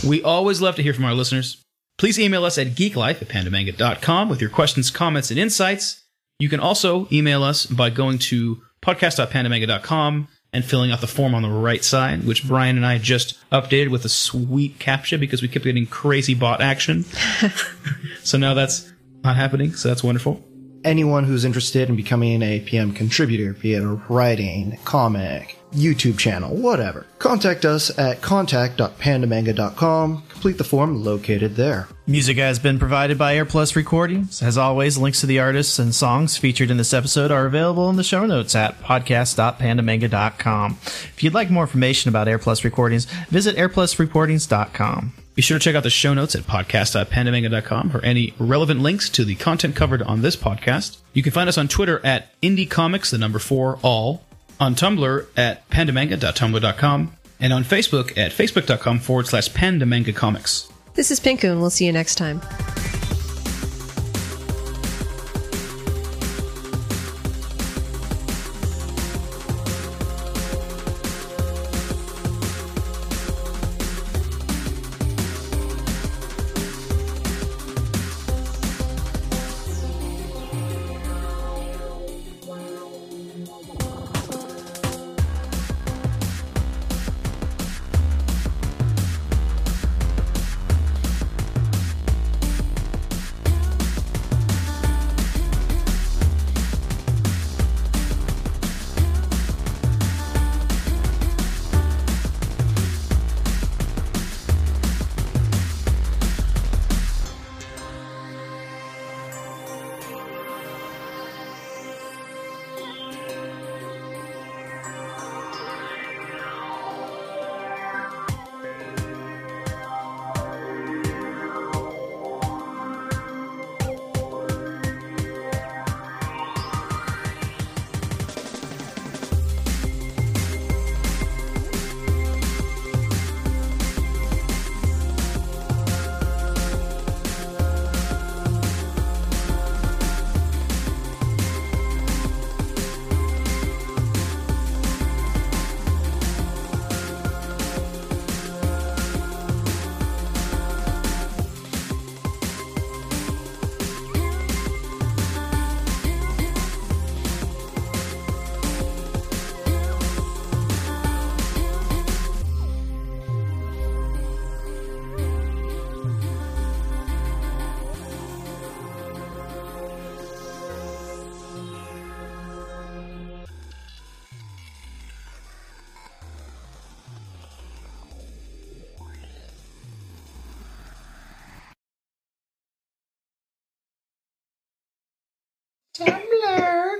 [SPEAKER 1] We always love to hear from our listeners. Please email us at geeklife at pandamanga.com with your questions, comments, and insights. You can also email us by going to podcast.pandamanga.com and filling out the form on the right side, which Brian and I just updated with a sweet captcha because we kept getting crazy bot action. so now that's not happening. So that's wonderful.
[SPEAKER 4] Anyone who's interested in becoming a PM contributor, be it writing, comic, YouTube channel, whatever, contact us at contact.pandamanga.com. Complete the form located there.
[SPEAKER 2] Music has been provided by AirPlus Recordings. As always, links to the artists and songs featured in this episode are available in the show notes at podcast.pandamanga.com. If you'd like more information about AirPlus Recordings, visit airplusrecordings.com.
[SPEAKER 1] Be sure to check out the show notes at podcast.pandamanga.com for any relevant links to the content covered on this podcast. You can find us on Twitter at Indie Comics, the number four, all, on Tumblr at pandamanga.tumblr.com, and on Facebook at facebook.com forward slash pandamanga comics.
[SPEAKER 3] This is Pinku, and we'll see you next time.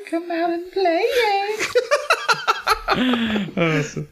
[SPEAKER 4] Come out and play it.